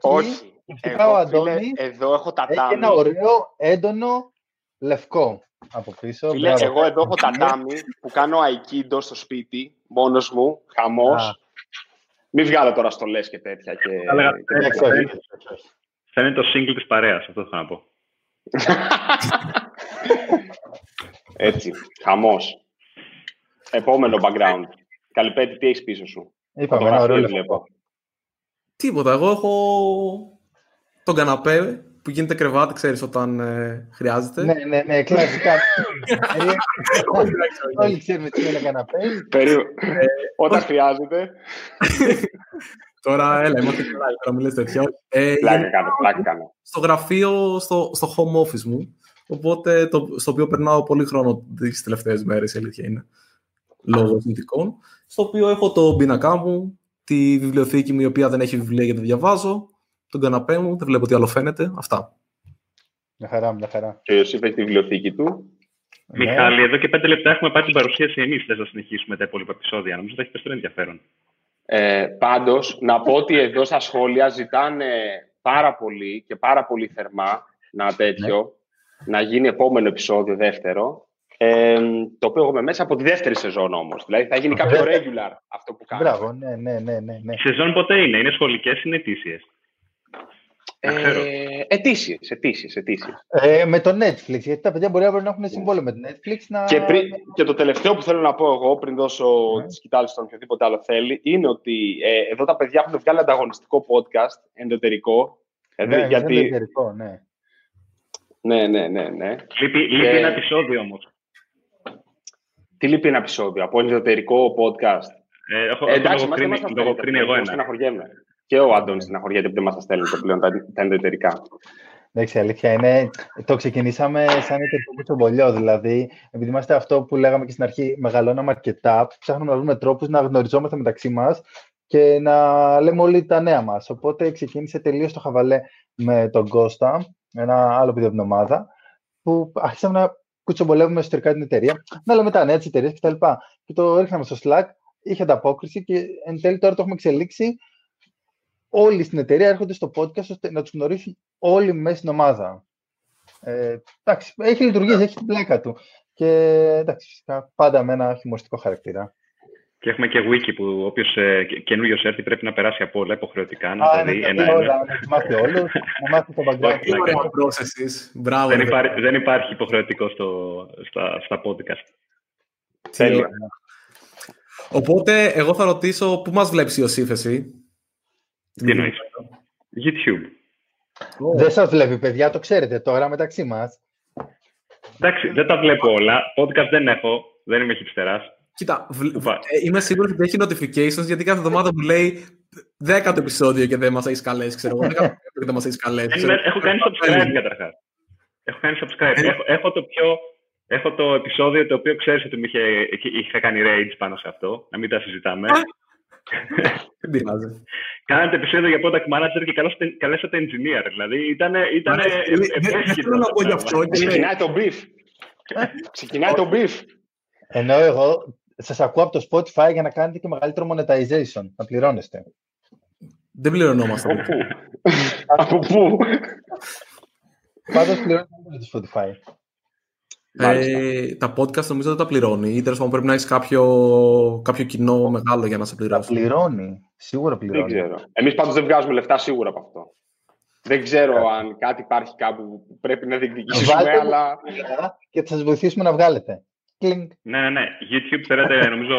όχι. Εγώ, ο Αντώνης εδώ έχω τατάμι. Έχει ένα ωραίο, έντονο, λευκό από πίσω. Φίλε, εγώ εδώ έχω τατάμι που κάνω aikido στο σπίτι, μόνος μου, χαμός. Μην βγάλω τώρα στολές και τέτοια. Και... Θα είναι το single της παρέας, αυτό θα να πω. Έτσι, χαμός. Επόμενο background. Καλυπέτη, τι έχεις πίσω σου; Είπαμε, ένα ωραίο βλέπω. Τίποτα. Εγώ έχω τον καναπέ που γίνεται κρεβάτι, ξέρεις, όταν ε, χρειάζεται. Ναι, ναι, ναι, κλασικά. Όλοι ξέρουμε τι είναι καναπέ. Περίπου. Ε, όταν χρειάζεται. Τώρα, έλα, είμαστε καλά, τώρα μιλές τέτοια. Ε, πλάκα κάνω, πλάκα κάνω. Στο γραφείο, στο, στο home office μου, οπότε το, στο οποίο περνάω πολύ χρόνο τις τελευταίες μέρες, η αλήθεια είναι, λόγω συνθηκών στο οποίο έχω το πίνακά μου, τη βιβλιοθήκη μου η οποία δεν έχει βιβλία γιατί διαβάζω, τον καναπέ μου, δεν βλέπω τι άλλο φαίνεται. Αυτά. Μια χαρά, μια χαρά. Και ο Ιωσήφ έχεις τη βιβλιοθήκη του. Μιχάλη, εδώ και πέντε λεπτά έχουμε πάρει την παρουσίαση εμείς. Θες να συνεχίσουμε τα υπόλοιπα επεισόδια. Νομίζω ότι έχει περισσότερο ενδιαφέρον. Ε, Πάντως, να πω ότι εδώ στα σχόλια ζητάνε πάρα πολύ και πάρα πολύ θερμά να τέτοιο, ναι. να γίνει επόμενο επεισόδιο, δεύτερο. Ε, το οποίο έχουμε μέσα από τη δεύτερη σεζόν όμως. Δηλαδή θα γίνει κάποιο regular αυτό που κάνουμε. Μπράβο, ναι, ναι, ναι. ναι, ναι. Η σεζόν ποτέ είναι, είναι σχολικές ή ετήσιε. Ε, ετήσιες, ετήσιες, ετήσιες. Ε, με το Netflix, γιατί τα παιδιά μπορεί να έχουν συμβόλαιο με το Netflix. Να... Και, πριν, και το τελευταίο που θέλω να πω εγώ, πριν δώσω ναι. τη σκητάλη στον οποιοδήποτε άλλο θέλει, είναι ότι ε, εδώ τα παιδιά έχουν βγάλει ανταγωνιστικό podcast, ενδοτερικό. Ναι, γιατί... ενδοτερικό, ναι. Ναι, ναι, ναι. ναι. Λείπει, λείπει ένα επεισόδιο όμως. Τι λείπει ένα επεισόδιο από ενδοτερικό podcast; Ε, έχω, ε, εντάξει, μας δεν εγώ ένα. Και ο Άντωνης στεναχωριέται που δεν μας τα στέλνετε πλέον τα, τα ενδοτερικά. Εντάξει, αλήθεια είναι. Το ξεκινήσαμε σαν εταιρικό τσομπολιό. Δηλαδή, επειδή είμαστε αυτό που λέγαμε και στην αρχή, μεγαλώναμε αρκετά, ψάχνουμε να βρούμε τρόπους να γνωριζόμαστε μεταξύ μας και να λέμε όλοι τα νέα μας. Οπότε ξεκίνησε τελείως το χαβαλέ με τον Κώστα, ένα άλλο παιδί εβδομάδα, που άρχισαμε να κουτσομπολεύουμε εσωτερικά την εταιρεία, να λέμε τα νέα τη εταιρεία κτλ. Και, και το ρίχναμε στο Slack, είχε ανταπόκριση και εν τέλει τώρα το έχουμε εξελίξει. Όλοι στην εταιρεία έρχονται στο podcast ώστε να τους γνωρίσουν όλοι μέσα στην ομάδα. Ε, εντάξει, έχει λειτουργήσει, έχει την πλάκα του. Και εντάξει, φυσικά πάντα με ένα χειμωριστικό χαρακτήρα. Και έχουμε και wiki που όποιος ε, καινούριος έρθει πρέπει να περάσει από όλα υποχρεωτικά. Να τα ναι, δει ναι, ένα-ένα. όλα, Να τους μάθει όλους, να μάθει το background. Όχι, Τι ωραία processes. Μπράβο. Δεν ρε. υπάρχει, δεν υπάρχει υποχρεωτικό στο, στα, στα podcast. Τι Τέλεια. ωραία. Οπότε, εγώ θα ρωτήσω πού μας βλέπεις Ιωσήφ εσύ; Τι εννοείς; YouTube. Δεν σας βλέπει, παιδιά, το ξέρετε τώρα μεταξύ μας. Εντάξει, δεν τα βλέπω όλα. Podcast δεν έχω. Δεν είμαι χυψτεράς. Κοίτα, βλ- Οπα. ε, είμαι σίγουρος ότι έχει notifications γιατί κάθε εβδομάδα μου λέει δέκατο επεισόδιο και δεν μας έχει καλέσει, ξέρω εγώ. Δέκατο επεισόδιο και δεν μας έχει καλέσει. Δεν ξέρω. είμαι- έχω κάνει subscribe καταρχάς. Έχω κάνει subscribe. Ε. Έχω, έχω το πιο... Έχω το επεισόδιο το οποίο ξέρεις ότι μου είχε, είχα κάνει rage πάνω σε αυτό, να μην τα συζητάμε. Δεν πειράζει. Κάνατε επεισόδιο για product manager και καλέσατε, καλέσατε engineer. Δηλαδή ήταν, ήταν Μ' αρέσει. Δεν- δεν- Δεν θέλω να πω γι' αυτό. και λέει, Ξεκινάει το brief. Ξεκινάει το brief. Ενώ εγώ σας ακούω από το Spotify για να κάνετε και μεγαλύτερο monetization, να πληρώνεστε. Δεν πληρωνόμαστε. Από πού; Από πού. Πάντως πληρώνετε από το Spotify. Ε, τα podcast νομίζω δεν τα πληρώνει. Ή τέλος πάντων πρέπει να έχεις κάποιο, κάποιο κοινό μεγάλο για να σε Τα πληρώσει. πληρώνει. Σίγουρα Δεν πληρώνει. ξέρω. Εμείς πάντως δεν βγάζουμε λεφτά σίγουρα από αυτό. Δεν ξέρω αν κάτι υπάρχει κάπου που πρέπει να διεκδικήσουμε, Βάλτε μου αλλά. Και θα σας βοηθήσουμε να βγάλετε. Κλινγκ. Ναι, ναι, ναι. YouTube θέλετε νομίζω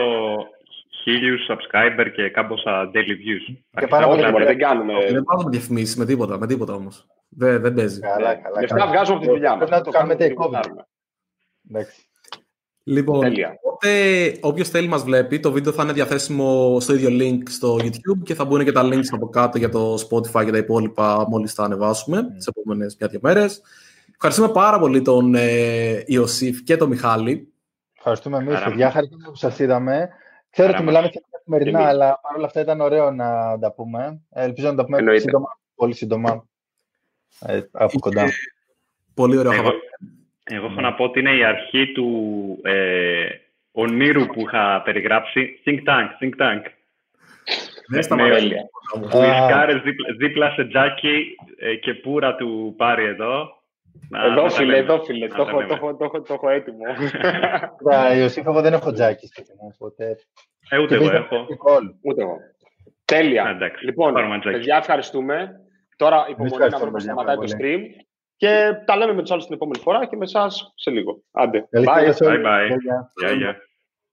χίλιους subscriber και κάμποσα daily views. Και πάρα Όχι, πολύ μωρέ, ωραία. δεν κάνουμε. Δεν βάζουμε διαφημίσεις με τίποτα, με τίποτα όμως. Δεν, δεν παίζει. Καλά, καλά. Λεφτά καλά. βγάζουμε από τη δουλειά μας. Πρέπει να το κάνουμε takeover. Εντάξει. Λοιπόν, Τέλεια. οπότε όποιος θέλει μας βλέπει, το βίντεο θα είναι διαθέσιμο στο ίδιο link στο YouTube και θα μπουν και τα links από κάτω για το Spotify και τα υπόλοιπα μόλις τα ανεβάσουμε Mm. τις επόμενες μια-δύο μέρες. Ευχαριστούμε πάρα πολύ τον ε, Ιωσήφ και τον Μιχάλη. Ευχαριστούμε εμείς, Χαρά παιδιά. μας. Χαρήκαμε που σας είδαμε. Ξέρω Χαρά ότι μας. μιλάμε και καθημερινά, Εμείς. αλλά παρόλα αυτά ήταν ωραίο να τα πούμε. Ε, Ελπίζω να τα πούμε Εννοείται. σύντομα, πολύ σύντομα. Ε, από κοντά. Πολύ ωραίο Εγώ, χαβαλέ. εγώ έχω να πω ότι είναι η αρχή του ε, ονείρου που είχα περιγράψει. Think tank, think tank. Δεν σταματάει. Τέλεια. Που οι Α. σκάρες δίπλα, δίπλα σε τζάκι ε, και πουρα του πάρει εδώ. Να- να Εδώ τα φίλε, λέμε. εδώ φίλε. Να Το τα έχω- λέμε. το έχω- το έχω- το έχω έτοιμο. Κοίτα, Ιωσήφ, εγώ δεν έχω τζάκι σπίτι μου, οπότε... Ε, ούτε εγώ έχω. Call. Ούτε εγώ. Τέλεια. Α, εντάξει. Λοιπόν, Πάρουμε τζάκι. παιδιά, ευχαριστούμε. Τώρα υπομονή να ευχαριστούμε, βρούμε παιδιά, σταματάει το πάρα stream. Και τα λέμε με τους άλλους την επόμενη φορά και με εσάς σε λίγο. Άντε. Καλή Bye. συνέχεια σε όλους. Bye bye.